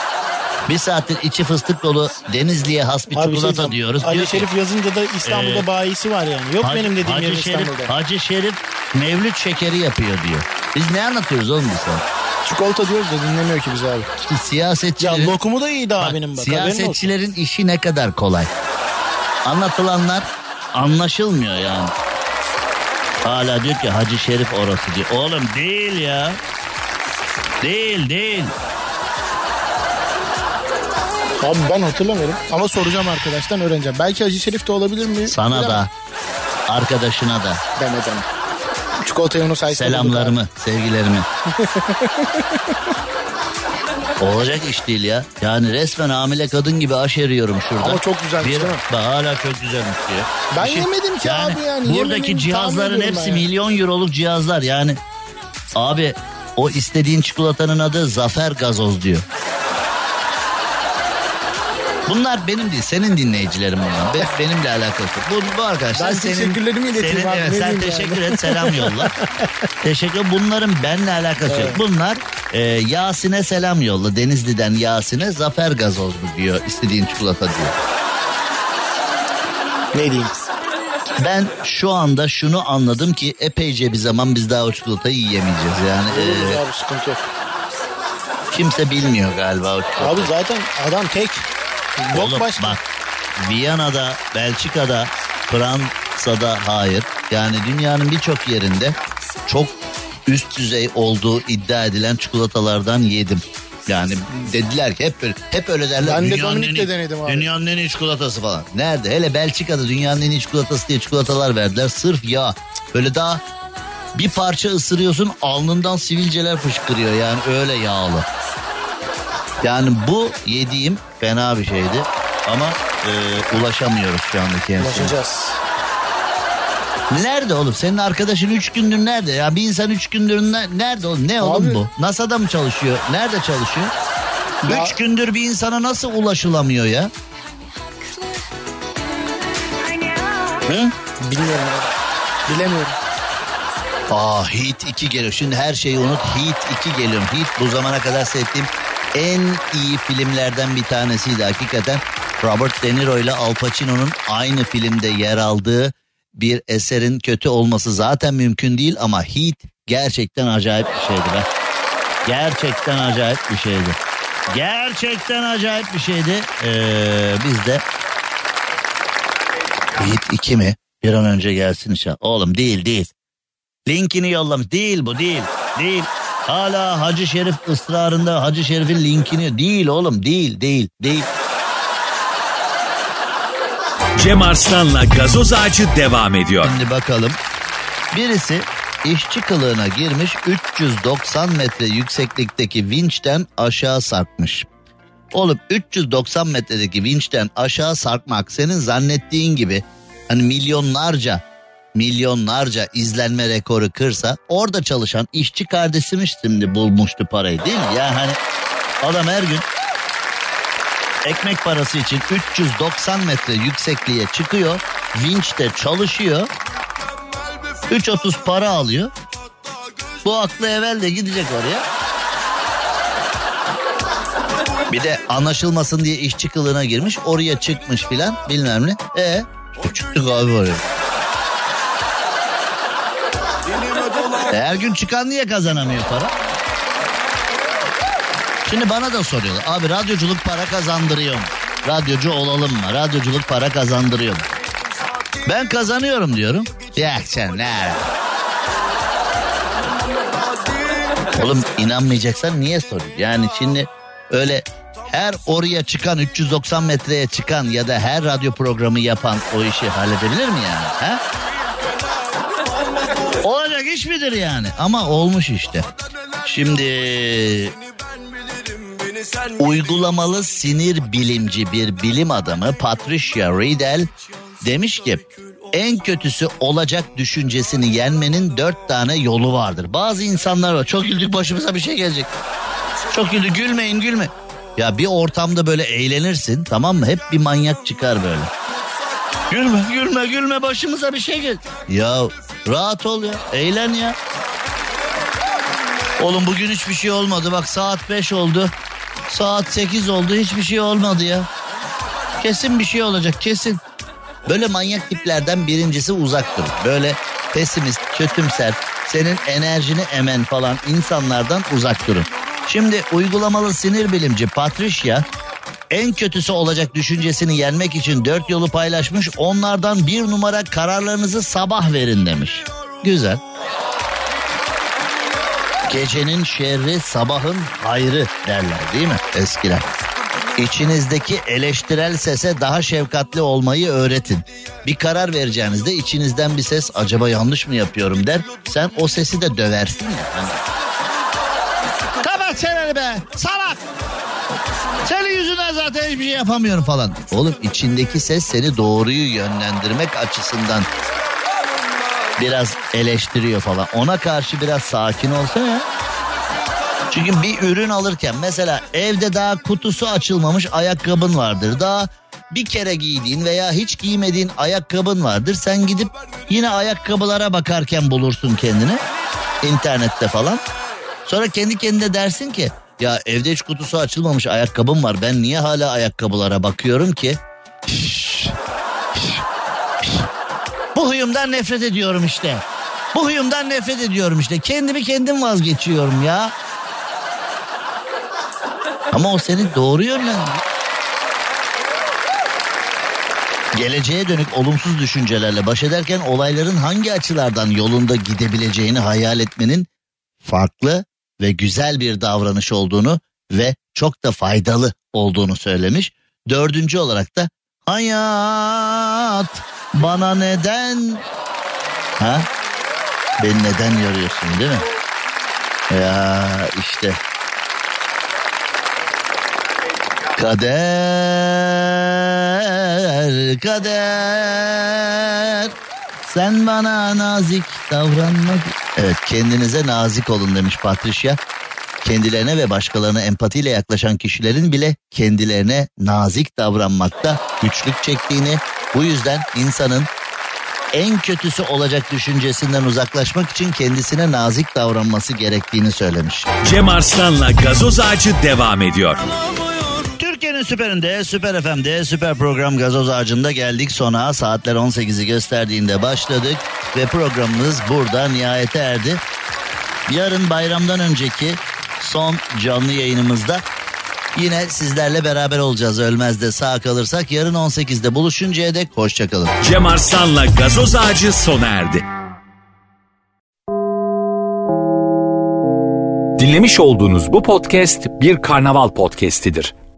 Bir saattir içi fıstık dolu Denizli'ye has bir Abi şey çikolata diyeceğim, diyoruz. Ali Diyor ki, Şerif yazınca da İstanbul'da Ee, bayisi var yani. Yok Hacı- benim dediğim Hacı yerin Şerif, İstanbul'da. Hacı Şerif mevlüt şekeri yapıyor diyor. Biz ne anlatıyoruz oğlum biz sana? Çikolata diyoruz da dinlemiyor ki bizi abi. Siyasetçilerin, Ya lokumu da iyiydi Bak, abinin bak. siyasetçilerin işi ne kadar kolay. Anlatılanlar anlaşılmıyor yani. Hala diyor ki Hacı Şerif orası diyor. Oğlum değil ya. Değil değil. Abi ben hatırlamıyorum. Ama soracağım arkadaştan öğreneceğim. Belki Hacı Şerif de olabilir mi? Sana Bilemem. da arkadaşına da Deme deme. Çikolatayı onu saysa selamlarımı, sevgilerimi. Olacak iş değil ya. Yani resmen hamile kadın gibi aşeriyorum şurada. Ama çok güzelmiş Bir, değil mi? Bak hala çok güzelmiş diyor. Ben şey- yemedim ki abi yani. Buradaki tahmin cihazların hepsi ben ya. milyon euroluk cihazlar yani. Abi o istediğin çikolatanın adı Zafer Gazoz diyor. Bunlar benim değil senin dinleyicilerim bunlar. Be- benimle alakası. yok. Bu, bu arkadaşlar Ben senin. teşekkürlerimi ileteyim senin, abi, evet, sen teşekkür yani? et selam yolla. teşekkür Bunların benimle alakası yok. Bunlar e, Yasin'e selam yolla. Denizli'den Yasin'e Zafer Gazoz mu diyor istediğin çikolata diyor. Ne diyeyim? Ben şu anda şunu anladım ki epeyce bir zaman biz daha o çikolatayı yiyemeyeceğiz. Yani e, Oluruz abi sıkıntı yok. kimse bilmiyor galiba o çikolatayı. Abi zaten adam tek. Yok Oğlum başka. bak Viyana'da, Belçika'da, Fransa'da hayır. Yani dünyanın birçok yerinde çok üst düzey olduğu iddia edilen çikolatalardan yedim. Yani dediler ki hep böyle, hep öyle derler. Ben de Dominik'te denedim abi. Dünyanın en iyi çikolatası falan. Nerede? Hele Belçika'da dünyanın en iyi çikolatası diye çikolatalar verdiler. Sırf yağ. Böyle daha bir parça ısırıyorsun alnından sivilceler fışkırıyor yani öyle yağlı. Yani bu yediğim fena bir şeydi ama e, ulaşamıyoruz şu anda kendisine. Ulaşacağız. Nerede oğlum? Senin arkadaşın 3 gündür nerede? Ya bir insan 3 gündür ne- nerede oğlum? Ne oğlum Abi- bu? NASA'da mı çalışıyor? Nerede çalışıyor? 3 Ya- gündür bir insana nasıl ulaşılamıyor ya? Hı? Bilmiyorum. Bilemiyorum. Aa Heat 2 geliyor. Şimdi her şeyi unut. Heat 2 geliyor. Heat bu zamana kadar seyrettiğim en iyi filmlerden bir tanesiydi hakikaten. Robert De Niro ile Al Pacino'nun aynı filmde yer aldığı bir eserin kötü olması zaten mümkün değil ama Heat gerçekten acayip bir şeydi be. Gerçekten acayip bir şeydi. Gerçekten acayip bir şeydi. Ee, biz de Heat 2 mi? Bir an önce gelsin inşallah. Oğlum değil değil. Linkini yollamış. Değil bu değil. Değil. Hala Hacı Şerif ısrarında Hacı Şerif'in linkini değil oğlum değil değil değil. Cem Arslan'la gazoz ağacı devam ediyor. Şimdi bakalım. Birisi işçi kılığına girmiş 390 metre yükseklikteki vinçten aşağı sarkmış. Oğlum 390 metredeki vinçten aşağı sarkmak senin zannettiğin gibi hani milyonlarca milyonlarca izlenme rekoru kırsa orada çalışan işçi kardeşimiz şimdi bulmuştu parayı değil mi? Ya hani adam her gün ekmek parası için 390 metre yüksekliğe çıkıyor. Vinçte çalışıyor. 3.30 para alıyor. Bu aklı evvel de gidecek oraya. Bir de anlaşılmasın diye işçi kılığına girmiş. Oraya çıkmış filan bilmem ne. E çıktık abi oraya. Her gün çıkan niye kazanamıyor para? Şimdi bana da soruyorlar. Abi radyoculuk para kazandırıyor mu? Radyocu olalım mı? Radyoculuk para kazandırıyor mu? Ben kazanıyorum diyorum. Ya sen ne? Oğlum inanmayacaksan niye soruyorsun? Yani şimdi öyle her oraya çıkan 390 metreye çıkan ya da her radyo programı yapan o işi halledebilir mi yani? Ha? Olacak iş midir yani? Ama olmuş işte. Şimdi uygulamalı sinir bilimci bir bilim adamı Patricia Riedel demiş ki en kötüsü olacak düşüncesini yenmenin dört tane yolu vardır. Bazı insanlar var çok güldük başımıza bir şey gelecek. Çok güldü gülmeyin gülme. Ya bir ortamda böyle eğlenirsin tamam mı? Hep bir manyak çıkar böyle. Gülme gülme gülme başımıza bir şey gel. Ya rahat ol ya eğlen ya. Oğlum bugün hiçbir şey olmadı bak saat 5 oldu. Saat 8 oldu hiçbir şey olmadı ya. Kesin bir şey olacak kesin. Böyle manyak tiplerden birincisi uzak dur. Böyle pesimist, kötümser, senin enerjini emen falan insanlardan uzak durun. Şimdi uygulamalı sinir bilimci Patricia en kötüsü olacak düşüncesini yenmek için dört yolu paylaşmış. Onlardan bir numara kararlarınızı sabah verin demiş. Güzel. Gecenin şerri sabahın hayrı derler değil mi eskiler? İçinizdeki eleştirel sese daha şefkatli olmayı öğretin. Bir karar vereceğinizde içinizden bir ses acaba yanlış mı yapıyorum der. Sen o sesi de döversin ya. Hani. Kapat çeneni be salak. Senin yüzünden zaten hiçbir şey yapamıyorum falan. Oğlum içindeki ses seni doğruyu yönlendirmek açısından biraz eleştiriyor falan. Ona karşı biraz sakin olsana ya. Çünkü bir ürün alırken mesela evde daha kutusu açılmamış ayakkabın vardır. Daha bir kere giydiğin veya hiç giymediğin ayakkabın vardır. Sen gidip yine ayakkabılara bakarken bulursun kendini internette falan. Sonra kendi kendine dersin ki ya evde hiç kutusu açılmamış ayakkabım var. Ben niye hala ayakkabılara bakıyorum ki? Bu huyumdan nefret ediyorum işte. Bu huyumdan nefret ediyorum işte. Kendimi kendim vazgeçiyorum ya. Ama o seni doğru yönlendiriyor. Geleceğe dönük olumsuz düşüncelerle baş ederken olayların hangi açılardan yolunda gidebileceğini hayal etmenin farklı ve güzel bir davranış olduğunu ve çok da faydalı olduğunu söylemiş. Dördüncü olarak da hayat bana neden ha beni neden yoruyorsun değil mi? Ya işte kader kader sen bana nazik davranma. Evet kendinize nazik olun demiş Patricia. Kendilerine ve başkalarına empatiyle yaklaşan kişilerin bile kendilerine nazik davranmakta güçlük çektiğini, bu yüzden insanın en kötüsü olacak düşüncesinden uzaklaşmak için kendisine nazik davranması gerektiğini söylemiş. Cem Arslan'la gazoz ağacı devam ediyor. Türkiye'nin süperinde, süper FM'de, süper program gazoz ağacında geldik sona. Saatler 18'i gösterdiğinde başladık ve programımız burada nihayete erdi. Yarın bayramdan önceki son canlı yayınımızda yine sizlerle beraber olacağız. Ölmez de sağ kalırsak yarın 18'de buluşuncaya dek hoşçakalın. Cem Arslan'la gazoz ağacı sona erdi. Dinlemiş olduğunuz bu podcast bir karnaval podcastidir.